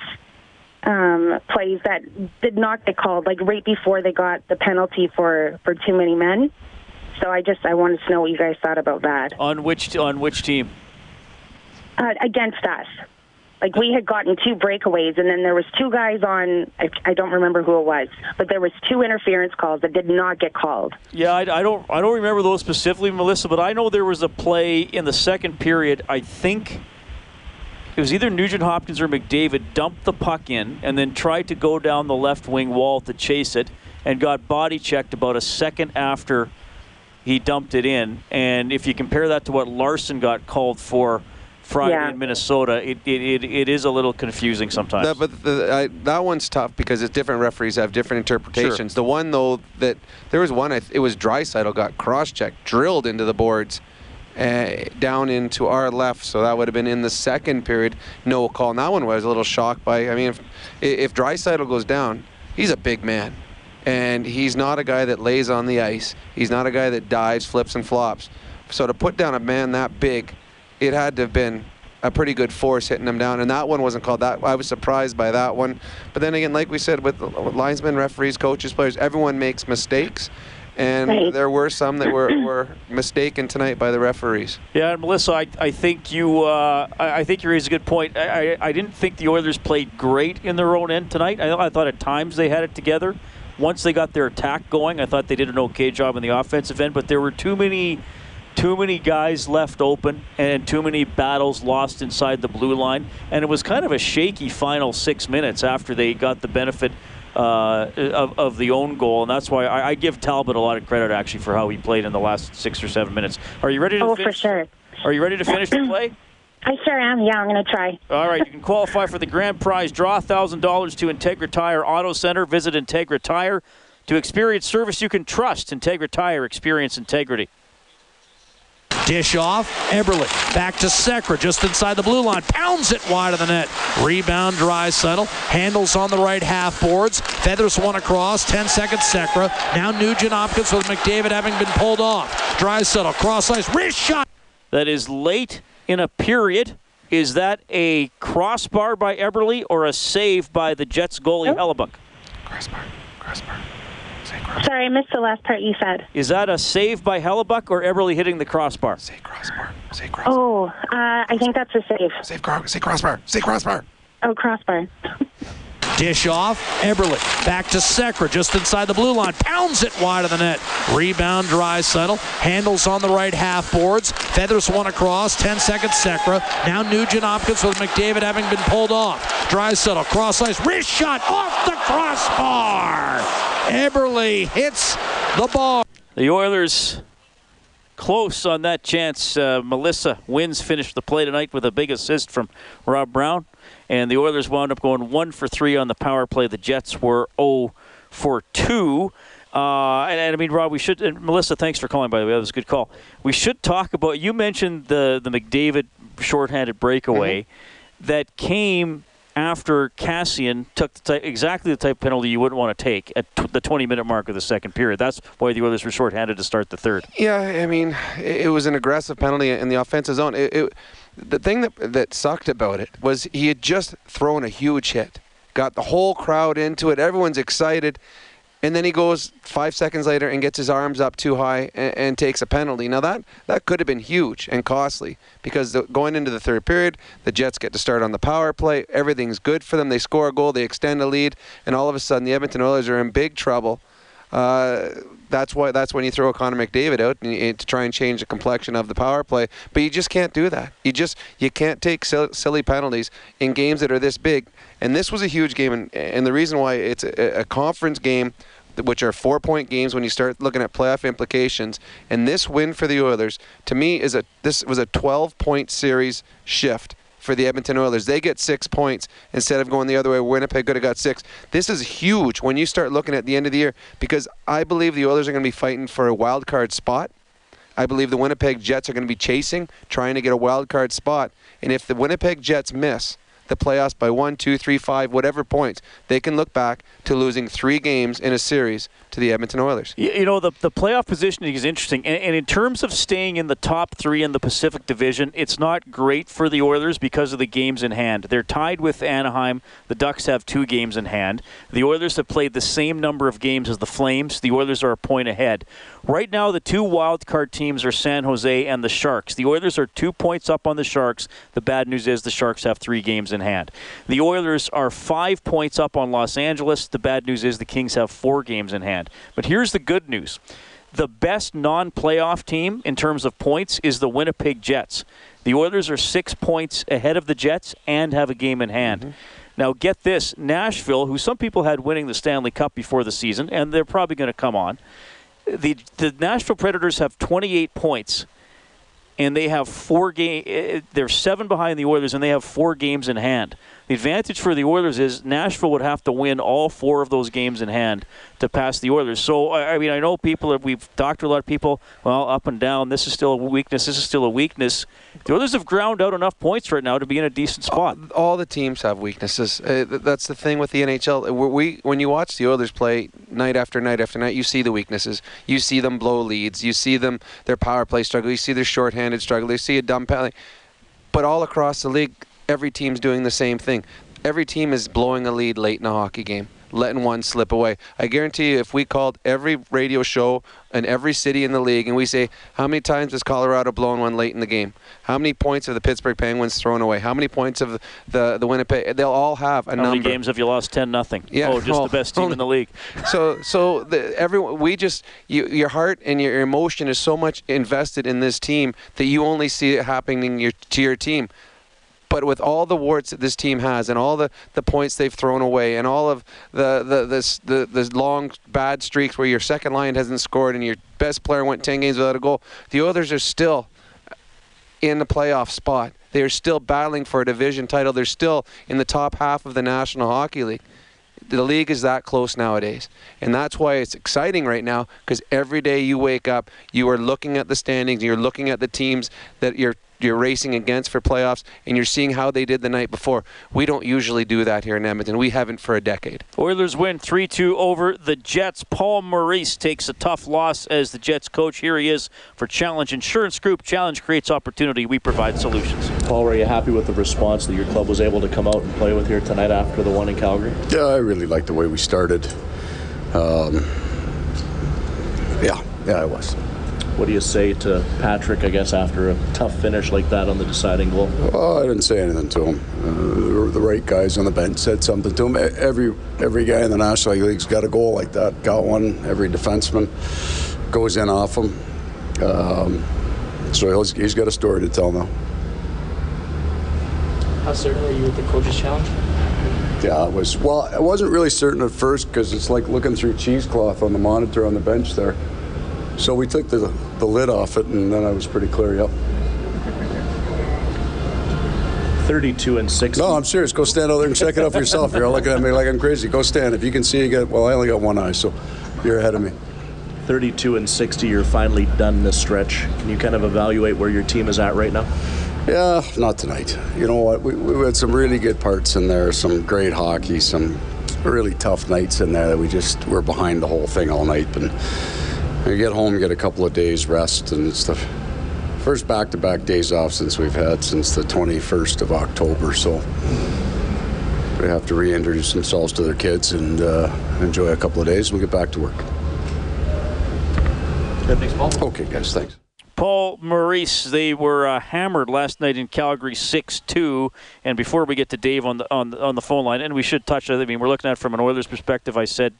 um, plays that did not get called, like right before they got the penalty for for too many men. So I just I wanted to know what you guys thought about that. On which on which team? uh, against us. Like we had gotten two breakaways, and then there was two guys on. I, I don't remember who it was, but there was two interference calls that did not get called. Yeah, I, I don't I don't remember those specifically, Melissa, but I know there was a play in the second period. I think it was either Nugent Hopkins or McDavid dumped the puck in and then tried to go down the left wing wall to chase it and got body checked about a second after he dumped it in. And if you compare that to what Larsson got called for Friday Yeah. in Minnesota, it, it, it, it is a little confusing sometimes. That, but the, I, that one's tough because it's different referees have different interpretations. Sure. The one though that there was one, it was Draisaitl got cross-checked, drilled into the boards, uh, down into our left. So that would have been in the second period. No call. And that one was a little shocked by. I mean, if if Draisaitl goes down, he's a big man, and he's not a guy that lays on the ice. He's not a guy that dives, flips, and flops. So to put down a man that big, it had to have been a pretty good force hitting him down, and that one wasn't called. That I was surprised by that one. But then again, like we said, with with linesmen, referees, coaches, players, everyone makes mistakes, and Right. there were some that were, were mistaken tonight by the referees. Yeah, and Melissa, I, I think you uh, I, I think you raise a good point. I, I, I didn't think the Oilers played great in their own end tonight. I, I thought at times they had it together. Once they got their attack going, I thought they did an okay job in the offensive end, but there were too many too many guys left open and too many battles lost inside the blue line. And it was kind of a shaky final six minutes after they got the benefit uh, of, of the own goal. And that's why I, I give Talbot a lot of credit, actually, for how he played in the last six or seven minutes. Are you ready to Oh, finish? for sure. Are you ready to finish the [CLEARS THROAT] play? I sure am. Yeah, I'm going to try. All right, you can qualify for the grand prize. Draw $1,000 to Integra Tire Auto Center. Visit Integra Tire to experience service you can trust. Integra Tire, experience integrity. Dish off. Eberle back to Sekera just inside the blue line. Pounds it wide of the net. Rebound, Draisaitl. Handles on the right half boards. Feathers one across. 10 seconds, Sekera. Now Nugent Hopkins with McDavid having been pulled off. Draisaitl. Cross ice. Wrist shot. That is late in a period. Is that a crossbar by Eberle or a save by the Jets goalie Hellebuyck? Sorry, I missed the last part you said. Is that a save by Hellebuyck or Eberle hitting the crossbar? Say crossbar. Say crossbar. Oh, uh, I think that's a save. Say, cro- say crossbar. Say crossbar. Oh, crossbar. Dish off. Eberle back to Sekera just inside the blue line. Pounds it wide of the net. Rebound, Draisaitl. Handles on the right half boards. Feathers one across. 10 seconds, Sekera. Now Nugent Hopkins with McDavid having been pulled off. Draisaitl. Cross ice. Wrist shot off the crossbar. Eberle hits the bar. The Oilers close on that chance. Uh, Melissa wins finished the play tonight with a big assist from Rob Brown, and the Oilers wound up going one for three on the power play. The Jets were 0 for two. Uh, and, and, I mean, Rob, we should. And Melissa, thanks for calling. By the way, that was a good call. We should talk about. You mentioned the the McDavid shorthanded breakaway mm-hmm. that came after Kassian took the type, exactly the type of penalty you wouldn't want to take at t- the 20 minute mark of the second period. That's why the Oilers were shorthanded to start the third. Yeah, I mean, it, was an aggressive penalty in the offensive zone. It, it, the thing that, that sucked about it was he had just thrown a huge hit, got the whole crowd into it. Everyone's excited and then he goes five seconds later and gets his arms up too high and, and takes a penalty. Now that that could have been huge and costly because the, going into the third period, the Jets get to start on the power play. Everything's good for them. They score a goal, they extend a lead, and all of a sudden the Edmonton Oilers are in big trouble. Uh, that's why that's when you throw Connor McDavid out to try and change the complexion of the power play. But you just can't do that. You just you can't take silly penalties in games that are this big. And this was a huge game, and, and the reason why it's a, a conference game which are four point games when you start looking at playoff implications. And this win for the Oilers, to me, is a this was a 12 point series shift for the Edmonton Oilers. They get six points instead of going the other way. Winnipeg could have got six. This is huge when you start looking at the end of the year because I believe the Oilers are going to be fighting for a wild card spot. I believe the Winnipeg Jets are going to be chasing, trying to get a wild card spot. And if the Winnipeg Jets miss, the playoffs by one, two, three, five, whatever points, they can look back to losing three games in a series to the Edmonton Oilers. You know, the, the playoff positioning is interesting. And, and, in terms of staying in the top three in the Pacific Division, it's not great for the Oilers because of the games in hand. They're tied with Anaheim. The Ducks have two games in hand. The Oilers have played the same number of games as the Flames. The Oilers are a point ahead. Right now, the two wild card teams are San Jose and the Sharks. The Oilers are two points up on the Sharks. The bad news is the Sharks have three games hand. The Oilers are five points up on Los Angeles. The bad news is the Kings have four games in hand. But here's the good news the best non playoff team in terms of points is the Winnipeg Jets. The Oilers are six points ahead of the Jets and have a game in hand. Mm-hmm. Now, get this Nashville, who some people had winning the Stanley Cup before the season, and they're probably going to come on. The, the Nashville Predators have 28 points and they have four game. Eh, they're seven behind the Oilers, and they have four games in hand. The advantage for the Oilers is Nashville would have to win all four of those games in hand to pass the Oilers. So I mean, I know people. We've talked to a lot of people. Well, up and down. This is still a weakness. This is still a weakness. The Oilers have ground out enough points right now to be in a decent spot. All, all the teams have weaknesses. Uh, that's the thing with the NHL. We when you watch the Oilers play night after night after night, you see the weaknesses. You see them blow leads. You see them their power play struggle. You see their shorthanded struggle. You see a dumb penalty. But all across the league, every team's doing the same thing. Every team is blowing a lead late in a hockey game letting one slip away. I guarantee you, if we called every radio show in every city in the league and we say, how many times has Colorado blown one late in the game? How many points have the Pittsburgh Penguins thrown away? How many points have the the Winnipeg? They'll all have a how number. How many games have you lost? Ten nothing. Yeah. Oh, just the [LAUGHS] best team in the league. [LAUGHS] So so the, everyone we just you, your heart and your emotion is so much invested in this team that you only see it happening your, to your team. But with all the warts that this team has, and all the, the points they've thrown away, and all of the the this, the the long bad streaks where your second line hasn't scored and your best player went 10 games without a goal, the others are still in the playoff spot. They are still battling for a division title. They're still in the top half of the National Hockey League. The league is that close nowadays. And that's why it's exciting right now because every day you wake up, you are looking at the standings, you're looking at the teams that you're you're racing against for playoffs, and you're seeing how they did the night before. We don't usually do that here in Edmonton. We haven't for a decade. Oilers win 3 2 over the Jets. Paul Maurice takes a tough loss as the Jets coach. Here he is for Challenge Insurance Group. Challenge creates opportunity. We provide solutions. Paul, were you happy with the response that your club was able to come out and play with here tonight after the one in Calgary? Yeah, I really liked the way we started. Um, yeah, yeah, I was. What do you say to Patrik, I guess, after a tough finish like that on the deciding goal? Well, I didn't say anything to him. Uh, the right guys on the bench said something to him. Every every guy in the National League's got a goal like that, got one. Every defenseman goes in off him. Um, so he's, he's got a story to tell now. How certain were you with the coach's challenge? Yeah, I was. Well, I wasn't really certain at first because it's like looking through cheesecloth on the monitor on the bench there. So we took the, the lid off it, and then I was pretty clear, yep. 32 and 60. No, I'm serious. Go stand out there and check it out for yourself. You're all looking at me like I'm crazy. Go stand. If you can see, you get. Well, I only got one eye, so you're ahead of me. 32 and 60, you're finally done this stretch. Can you kind of evaluate where your team is at right now? Yeah, not tonight. You know what? We, we had some really good parts in there, some great hockey, some really tough nights in there that we just were behind the whole thing all night. And we get home, get a couple of days rest, and it's the first back-to-back days off since we've had since the 21st of October. So they have to reintroduce themselves to their kids and uh, enjoy a couple of days. and We'll get back to work. Thanks, Paul. Okay, guys, thanks. Paul Maurice, they were uh, hammered last night in Calgary 6-2. And before we get to Dave on the on the, on the phone line, and we should touch. I mean, we're looking at it from an Oilers perspective. I said,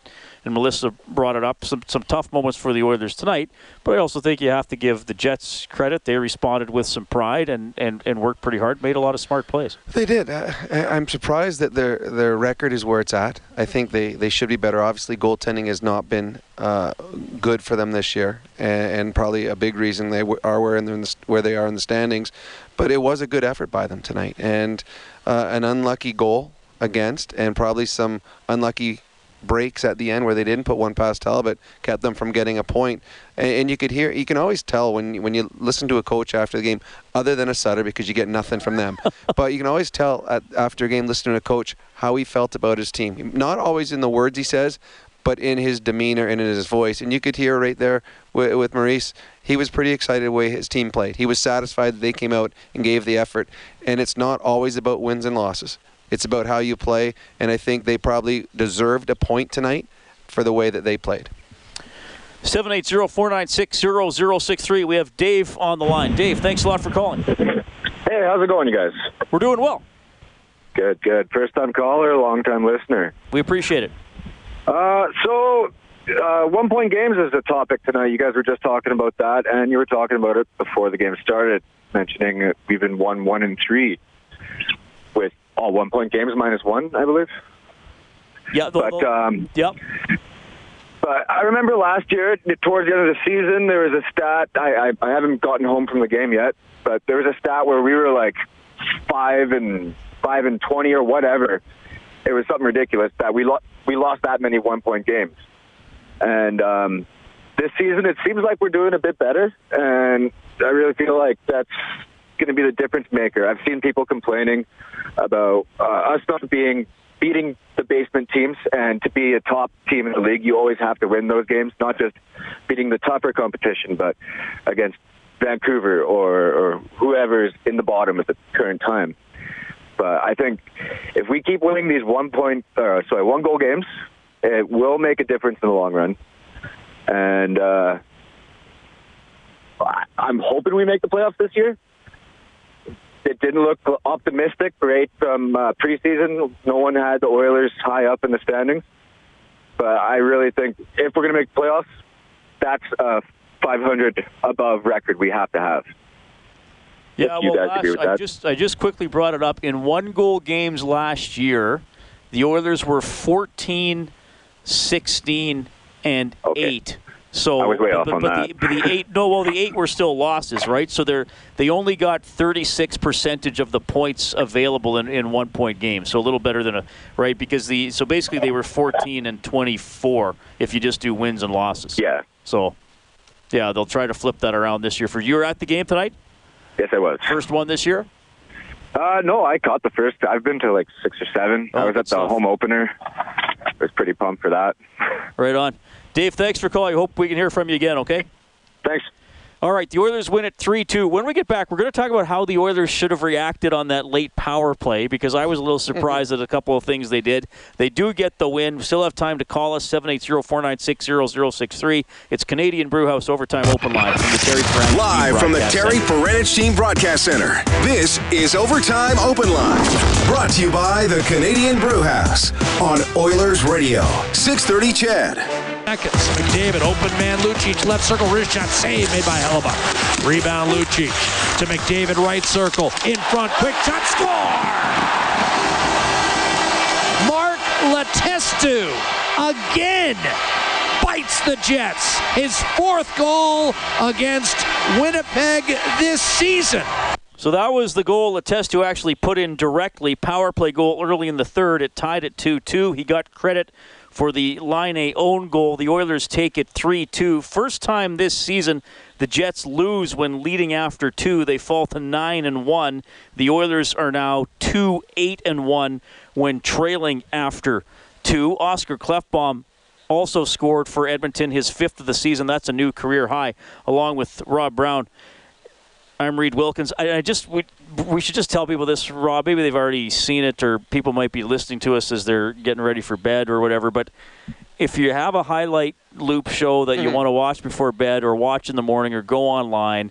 and Melissa brought it up. Some some tough moments for the Oilers tonight, but I also think you have to give the Jets credit. They responded with some pride and and, and worked pretty hard. Made a lot of smart plays. They did. Uh, I- I'm surprised that their their record is where it's at. I think they, they should be better. Obviously, goaltending has not been uh, good for them this year, and, and probably a big reason they are where in the, where they are in the standings. But it was a good effort by them tonight, and uh, an unlucky goal against, and probably some unlucky breaks at the end where they didn't put one past Talbot kept them from getting a point. And, and you could hear, you can always tell when you, when you listen to a coach after the game, other than a Sutter because you get nothing from them. [LAUGHS] but you can always tell at, after a game listening to a coach how he felt about his team. Not always in the words he says, but in his demeanor and in his voice. And you could hear right there with, with Maurice, he was pretty excited the way his team played. He was satisfied that they came out and gave the effort. And it's not always about wins and losses. It's about how you play, and I think they probably deserved a point tonight for the way that they played. 780-496-0063. We have Dave on the line. Dave, thanks a lot for calling. Hey, how's it going, you guys? We're doing well. Good, good. First time caller, long time listener. We appreciate it. Uh, so, uh, one point games is a topic tonight. You guys were just talking about that, and you were talking about it before the game started, mentioning that we've been one, one, and three with all one point games minus one, I believe. Yeah, but um, yep. But I remember last year, towards the end of the season, there was a stat. I, I I haven't gotten home from the game yet, but there was a stat where we were like five and five and twenty or whatever. It was something ridiculous that we lo- we lost that many one point games, and um, this season it seems like we're doing a bit better, and I really feel like that's going to be the difference maker. I've seen people complaining about uh, us not being beating the basement teams, and to be a top team in the league, you always have to win those games, not just beating the tougher competition, but against Vancouver or, or whoever's in the bottom at the current time. But I think if we keep winning these one point, uh, sorry, one goal games, it will make a difference in the long run. And uh, I'm hoping we make the playoffs this year. It didn't look optimistic, great from uh, preseason. No one had the Oilers high up in the standings. But I really think if we're going to make playoffs, that's a 500 above record we have to have. Yeah, you well, guys agree last- with I that. just I just quickly brought it up. In one goal games last year, the Oilers were 14, 16, and 8. So I was way but, off but, on but that. The, but the eight no, well the eight were still losses, right? So they're they only got 36 percentage of the points available in, in one point games. So a little better than a right because the so basically they were 14 and 24 if you just do wins and losses. Yeah. So yeah, they'll try to flip that around this year. For you were at the game tonight. Yes, I was. First one this year. Uh, no, I caught the first. I've been to like six or seven. Oh, I was at the stuff. home opener. I was pretty pumped for that. Right on. Dave, thanks for calling. I Hope we can hear from you again, okay? Thanks. All right, the Oilers win at 3 2. When we get back, we're going to talk about how the Oilers should have reacted on that late power play because I was a little surprised at a couple of things they did. They do get the win. We still have time to call us 780 496 0063. It's Canadian Brewhouse Overtime Open Line from the Terry Frank Live from the Terry Paranych Team Broadcast Center. This is Overtime Open Line. Brought to you by the Canadian Brewhouse on Oilers Radio. 630 CHED. Seconds. McDavid, open man, Lucic, left circle, wrist shot, save made by Hellebuyck. Rebound, Lucic to McDavid, right circle, in front, quick shot, score! Mark Letestu again bites the Jets. His fourth goal against Winnipeg this season. So that was the goal Letestu actually put in directly. Power play goal early in the third. It tied it 2 2. He got credit for the Laine own goal. The Oilers take it 3 2. First time this season the Jets lose when leading after two. They fall to 9 and 1. The Oilers are now 2 8 and 1 when trailing after two. Oskar Klefbom also scored for Edmonton, his fifth of the season. That's a new career high, along with Rob Brown. I'm Reed Wilkins. I, I, just we, we should just tell people this, Rob. Maybe they've already seen it, or people might be listening to us as they're getting ready for bed or whatever. But if you have a highlight loop show that mm-hmm. you want to watch before bed, or watch in the morning, or go online,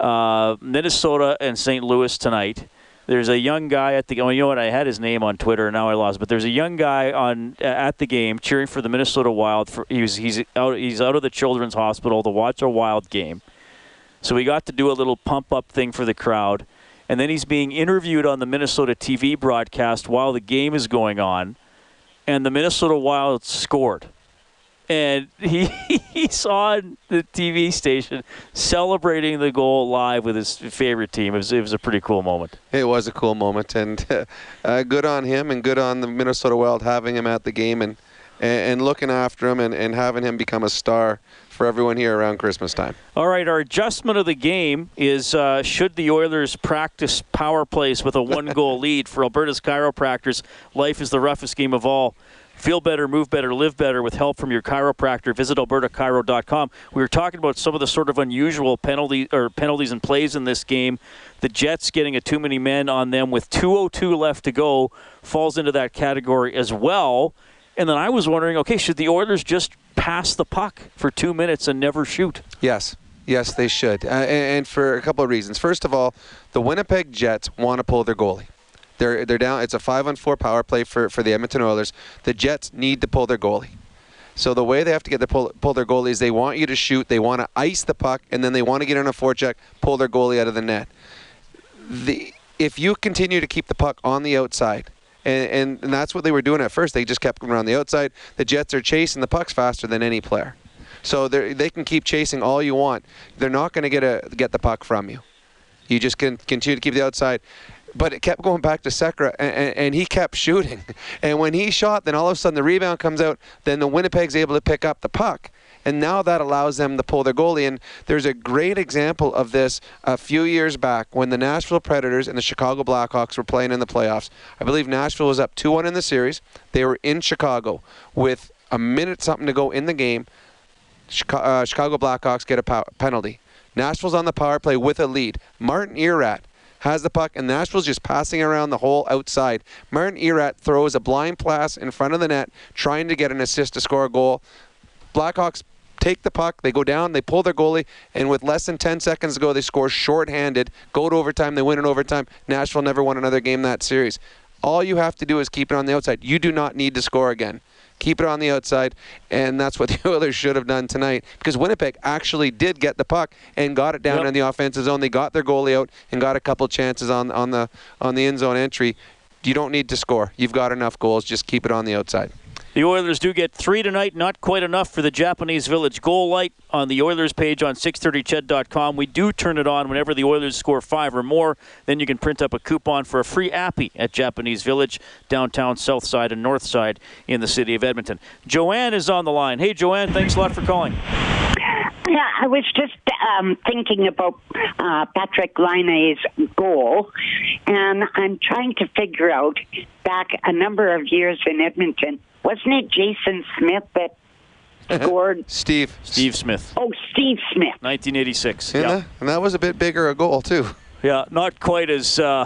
uh, Minnesota and St. Louis tonight. There's a young guy at the. Oh, you know what? I had his name on Twitter, and now I lost. But there's a young guy on at the game cheering for the Minnesota Wild. For, he's he's out he's out of the Children's Hospital to watch a Wild game so he got to do a little pump up thing for the crowd. And then he's being interviewed on the Minnesota TV broadcast while the game is going on. And the Minnesota Wild scored. And [LAUGHS] he, he saw the TV station celebrating the goal live with his favorite team. It was, it was a pretty cool moment. It was a cool moment. And [LAUGHS] uh, good on him and good on the Minnesota Wild having him at the game and, and, looking after him and, and having him become a star for everyone here around Christmas time. All right, our adjustment of the game is uh, should the Oilers practice power plays with a one goal [LAUGHS] lead for Alberta's chiropractors? Life is the roughest game of all. Feel better, move better, live better with help from your chiropractor. Visit albertachiro.com. We were talking about some of the sort of unusual penalty or penalties and plays in this game. The Jets getting a too many men on them with 2:02 left to go falls into that category as well. And then I was wondering, okay, should the Oilers just pass the puck for two minutes and never shoot? Yes. Yes, they should. Uh, and, for a couple of reasons. First of all, the Winnipeg Jets want to pull their goalie. They're, they're down. It's a five on four power play for, for the Edmonton Oilers. The Jets need to pull their goalie. So the way they have to get the pull, pull their goalie is they want you to shoot, they want to ice the puck, and then they want to get on a forecheck, pull their goalie out of the net. The if you continue to keep the puck on the outside, and, and, and that's what they were doing at first. They just kept going around the outside. The Jets are chasing the pucks faster than any player. So they can keep chasing all you want. They're not going to get a get the puck from you. You just can continue to keep the outside. But it kept going back to Sekera, and, and, and, he kept shooting. [LAUGHS] And when he shot, then all of a sudden the rebound comes out. Then the Winnipeg's able to pick up the puck and now that allows them to pull their goalie. And there's a great example of this a few years back when the Nashville Predators and the Chicago Blackhawks were playing in the playoffs. I believe Nashville was up 2-1 in the series. They were in Chicago with a minute something to go in the game. Uh, Chicago Blackhawks get a pow- penalty. Nashville's on the power play with a lead. Martin Erat has the puck, and Nashville's just passing around the whole outside. Martin Erat throws a blind pass in front of the net, trying to get an assist to score a goal. Blackhawks take the puck, they go down, they pull their goalie, and with less than 10 seconds to go, they score shorthanded, go to overtime, they win in overtime. Nashville never won another game that series. All you have to do is keep it on the outside. You do not need to score again. Keep it on the outside, and that's what [LAUGHS] the Oilers should have done tonight because Winnipeg actually did get the puck and got it down yep. in the offensive zone. They got their goalie out and got a couple chances on on the on the end zone entry. You don't need to score. You've got enough goals. Just keep it on the outside. The Oilers do get three tonight, not quite enough for the Japanese Village goal light on the Oilers page on 630ched.com. We do turn it on whenever the Oilers score five or more. Then you can print up a coupon for a free appy at Japanese Village, downtown, south side, and north side in the city of Edmonton. Joanne is on the line. Hey, Joanne, thanks a lot for calling. Yeah, I was just um, thinking about uh, Patrik Laine's goal, and I'm trying to figure out back a number of years in Edmonton wasn't it Jason Smith that scored? Steve. Steve Smith. Oh, Steve Smith. 1986. Yeah, yeah. and that was a bit bigger a goal too. Yeah, not quite as. Uh,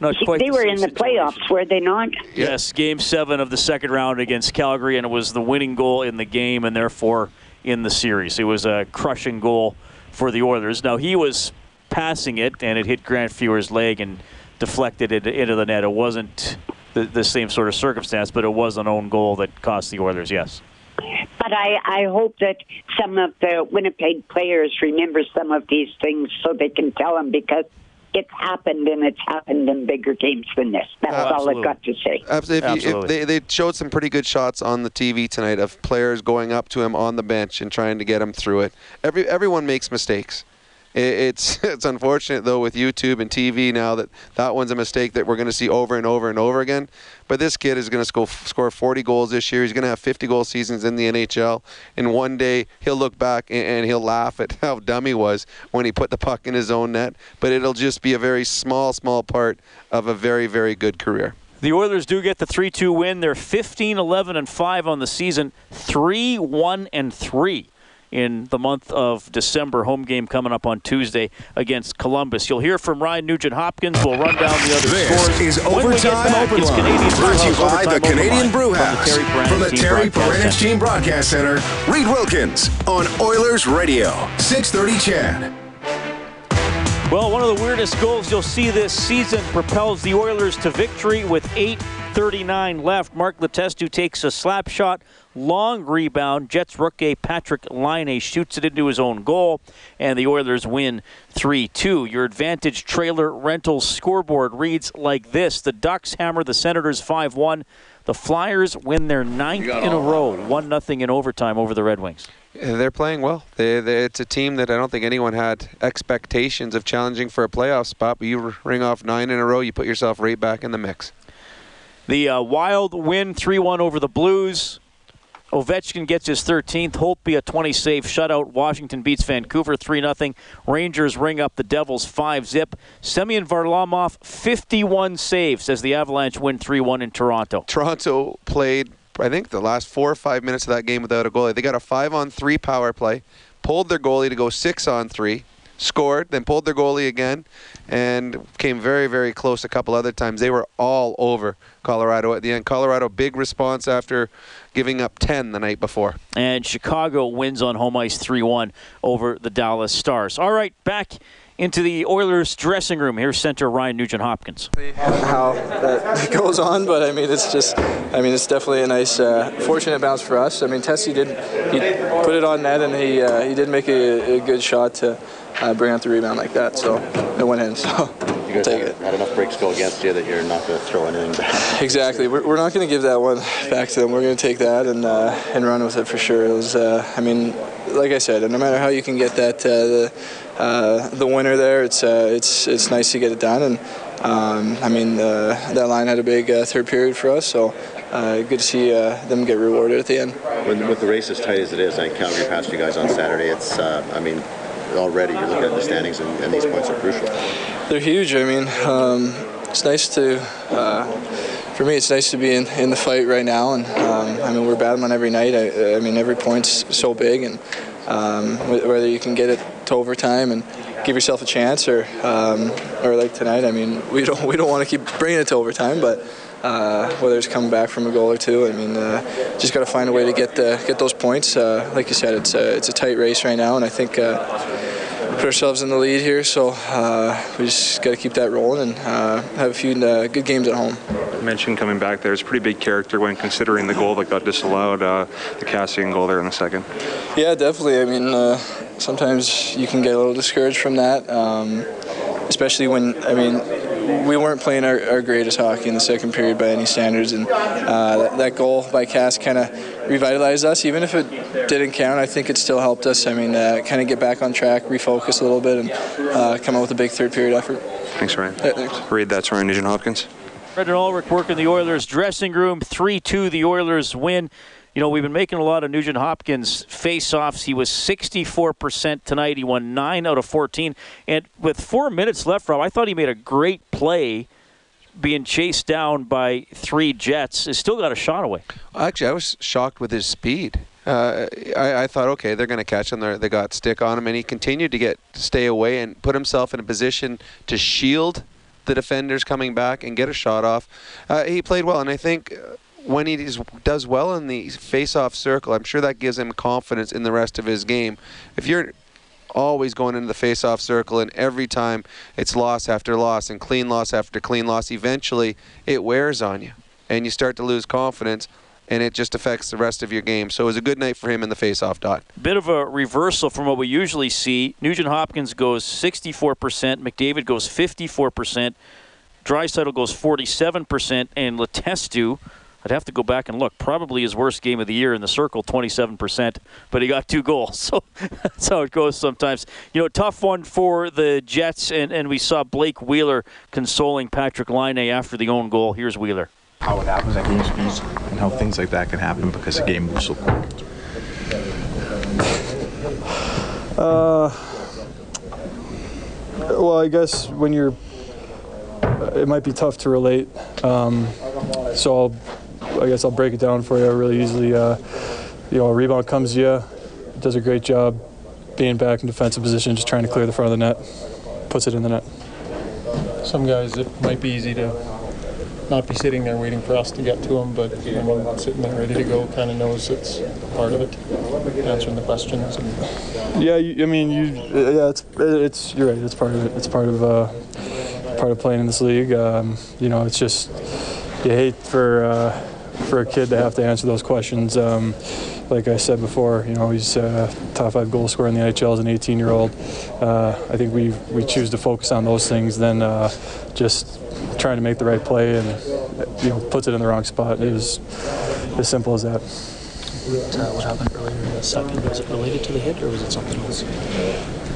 not quite. They the were in the situation. playoffs, were they not? Yes, Game Seven of the second round against Calgary, and it was the winning goal in the game, and therefore in the series. It was a crushing goal for the Oilers. Now he was passing it, and it hit Grant Fuhr's leg and deflected it into the net. It wasn't the, the same sort of circumstance, but it was an own goal that cost the Oilers, yes. But I, I hope that some of the Winnipeg players remember some of these things so they can tell them because it's happened, and it's happened in bigger games than this. That's all I've got to say. Absolutely. If you, if they, they showed some pretty good shots on the TV tonight of players going up to him on the bench and trying to get him through it. Every everyone makes mistakes. It, it's [LAUGHS] it's unfortunate though with YouTube and TV now that that one's a mistake that we're going to see over and over and over again. But this kid is going to score, score 40 goals this year. He's going to have 50 goal seasons in the NHL. And one day he'll look back and, he'll laugh at [LAUGHS] how dumb he was when he put the puck in his own net. But it'll just be a very small, small part of a very, very good career. The Oilers do get the 3-2 win. They're 15, 11, and 5 on the season. 3, 1, and 3 in the month of December. Home game coming up on Tuesday against Columbus. You'll hear from Ryan Nugent Hopkins. We'll run down the other this scores. is we get Overtime back, it's Canadian Brought to you by the Canadian Brew House. From the Terry Paranych Team Broadcast Center, Reed Wilkins on Oilers Radio, 630 CHED. Well, one of the weirdest goals you'll see this season propels the Oilers to victory with 8.39 left. Mark Letestu takes a slap shot, long rebound. Jets rookie Patrik Laine shoots it into his own goal, and the Oilers win 3 2. Your Advantage Trailer Rentals scoreboard reads like this The Ducks hammer the Senators 5 1. The Flyers win their ninth in a row, 1 0 in overtime over the Red Wings. Yeah, They're playing well. They, they, it's a team that I don't think anyone had expectations of challenging for a playoff spot. But you ring off nine in a row, you put yourself right back in the mix. The uh, Wild win 3 1 over the Blues. Ovechkin gets his 13th. Holtby a 20 save shutout. Washington beats Vancouver 3 0. Rangers ring up the Devils 5 zip. Semyon Varlamov 51 saves as the Avalanche win 3 1 in Toronto. Toronto played, I think, the last four or five minutes of that game without a goalie. They got a five on three power play, pulled their goalie to go six on three, scored, then pulled their goalie again, and came very, very close a couple other times. They were all over Colorado at the end. Colorado, big response after giving up 10 the night before. And Chicago wins on home ice 3 1 over the Dallas Stars. All right, back into the Oilers dressing room. Here's center Ryan Nugent Hopkins. how that [LAUGHS] goes on, but I mean, it's just, I mean, it's definitely a nice, uh, fortunate bounce for us. I mean, Tessie did, he put it on net, and he uh, he did make a, a good shot to uh, bring out the rebound like that. So it went in. [LAUGHS] So You guys take had, it. had enough breaks go against you that you're not going to throw anything back. [LAUGHS] Exactly. We're, we're not going to give that one back to them. We're going to take that and uh, and run with it for sure. It was, uh, I mean, like I said, no matter how you can get that uh, the uh, the winner there, it's uh, it's it's nice to get it done. And um, I mean, uh, that line had a big uh, third period for us, so uh, good to see uh, them get rewarded at the end. When, with the race as tight as it is, I Calgary passed you guys on Saturday. It's, uh, I mean, already you're looking at the standings, and, and these points are crucial. They're huge. I mean, um, it's nice to, uh, for me, it's nice to be in, in the fight right now. And um, I mean, we're battling every night. I, I mean, every point's so big, and um, whether you can get it to overtime and give yourself a chance, or um, or like tonight, I mean, we don't [LAUGHS] we don't want to keep bringing it to overtime, but. Uh, whether it's coming back from a goal or two, I mean, uh, just got to find a way to get the, get those points. Uh, like you said, it's a, it's a tight race right now, and I think uh, put ourselves in the lead here, so uh, we just got to keep that rolling and uh, have a few uh, good games at home. You mentioned coming back there. It's a pretty big character when considering the goal that got disallowed, uh, the Kassian goal there in the second. Yeah, definitely. I mean, uh, sometimes you can get a little discouraged from that, um, especially when, I mean, we weren't playing our, our greatest hockey in the second period by any standards, and uh, that, that goal by Cass kind of revitalized us. Even if it didn't count, I think it still helped us. I mean, uh, kind of get back on track, refocus a little bit, and uh, come out with a big third period effort. Thanks, Ryan. Yeah, thanks. Reed, that's Ryan Nugent Hopkins. Brendan Ulrich working the Oilers dressing room. 3 2, the Oilers win. You know, we've been making a lot of Nugent Hopkins face-offs. He was 64% tonight. He won 9 out of 14. And with four minutes left, Rob, I thought he made a great play being chased down by three Jets. He still got a shot away. Actually, I was shocked with his speed. Uh, I, I thought, okay, they're going to catch him. They're, they got stick on him, and he continued to get stay away and put himself in a position to shield the defenders coming back and get a shot off. Uh, he played well, and I think uh, when he does well in the face-off circle, I'm sure that gives him confidence in the rest of his game. If you're always going into the face-off circle, and every time it's loss after loss and clean loss after clean loss, eventually it wears on you, and you start to lose confidence. and it just affects the rest of your game. So it was a good night for him in the faceoff dot. Bit of a reversal from what we usually see. Nugent Hopkins goes 64%, McDavid goes 54%, Draisaitl goes 47%, and Letestu I'd have to go back and look. Probably his worst game of the year in the circle, 27%, but he got two goals. [LAUGHS] So that's how it goes sometimes. You know, tough one for the Jets, and, and we saw Blake Wheeler consoling Patrik Laine after the own goal. Here's Wheeler. How it happens at game speeds and how things like that can happen because the game moves so quick. Uh, well, I guess when you're, it might be tough to relate. Um, so I'll I guess I'll break it down for you really easily. Uh, you know, a rebound comes to you, does a great job being back in defensive position, just trying to clear the front of the net, puts it in the net. Some guys, it might be easy to not be sitting there waiting for us to get to them, but anyone sitting there ready to go kind of knows it's part of it, answering the questions. And yeah, you, I mean, you, yeah, it's, it's, you're right. It's part of it. It's part of, uh, part of playing in this league. Um, you know, it's just you hate for. Uh, for a kid to have to answer those questions. Um, like I said before, you know, he's a top five goal scorer in the NHL as an 18 year old. Uh, I think we, we choose to focus on those things than uh, just trying to make the right play and, you know, puts it in the wrong spot. It was as simple as that. What, uh, what happened earlier in the second? Was it related to the hit or was it something else?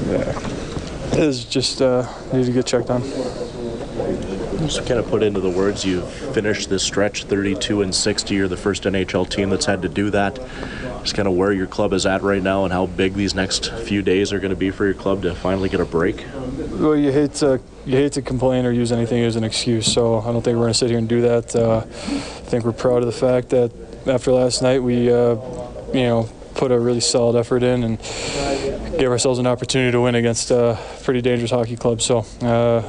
Yeah. It was just uh, needed to get checked on. Just kind of put into the words, you've finished this stretch 32 and 60. You're the first NHL team that's had to do that. Just kind of where your club is at right now and how big these next few days are going to be for your club to finally get a break. Well, you hate to you hate to complain or use anything as an excuse. So I don't think we're going to sit here and do that. Uh, I think we're proud of the fact that after last night we, uh, you know, put a really solid effort in and gave ourselves an opportunity to win against a pretty dangerous hockey club. So uh,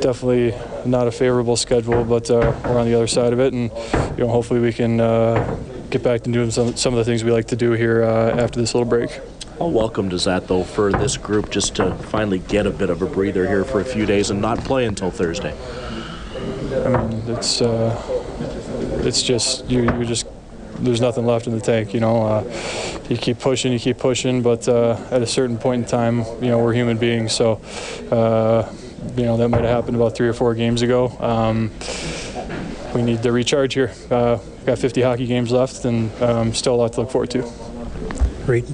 definitely not a favorable schedule, but uh, we're on the other side of it, and you know hopefully we can uh, get back to doing some some of the things we like to do here uh, after this little break. How welcome does that though for this group just to finally get a bit of a breather here for a few days and not play until Thursday? I mean, it's uh, it's just you you just there's nothing left in the tank. You know, uh, you keep pushing, you keep pushing, but uh, at a certain point in time, you know, we're human beings. So, uh, you know, that might have happened about three or four games ago. Um, we need to recharge here. Uh, got 50 hockey games left, and um, still a lot to look forward to. Great.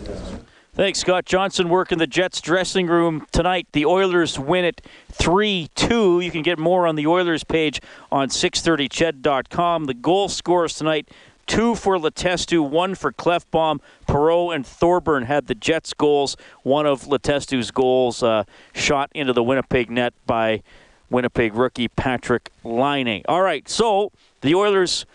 Thanks, Scott Johnson. Working the Jets dressing room tonight. The Oilers win it 3 2. You can get more on the Oilers page on 630ched.com. The goal scorers tonight two for Letestu, one for Klefbom. Perreault and Thorburn had the Jets' goals. One of Letestu's goals uh, shot into the Winnipeg net by Winnipeg rookie Patrik Laine. All right, so the Oilers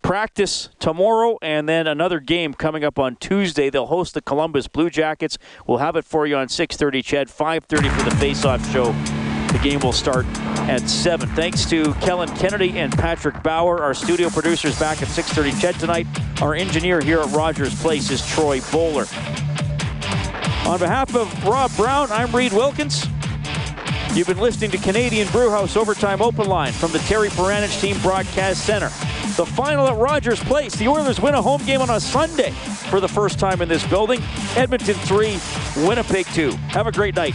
practice tomorrow and then another game coming up on Tuesday. They'll host the Columbus Blue Jackets. We'll have it for you on 6:30 CHED, 5:30 for the face-off show. The game will start at 7. Thanks to Kellen Kennedy and Patrick Bauer, our studio producers back at 6.30 Ched tonight. Our engineer here at Rogers Place is Troy Bowler. On behalf of Rob Brown, I'm Reed Wilkins. You've been listening to Canadian Brewhouse Overtime Open Line from the Terry Paranych Team Broadcast Center. The final at Rogers Place. The Oilers win a home game on a Sunday for the first time in this building. Edmonton 3, Winnipeg 2. Have a great night.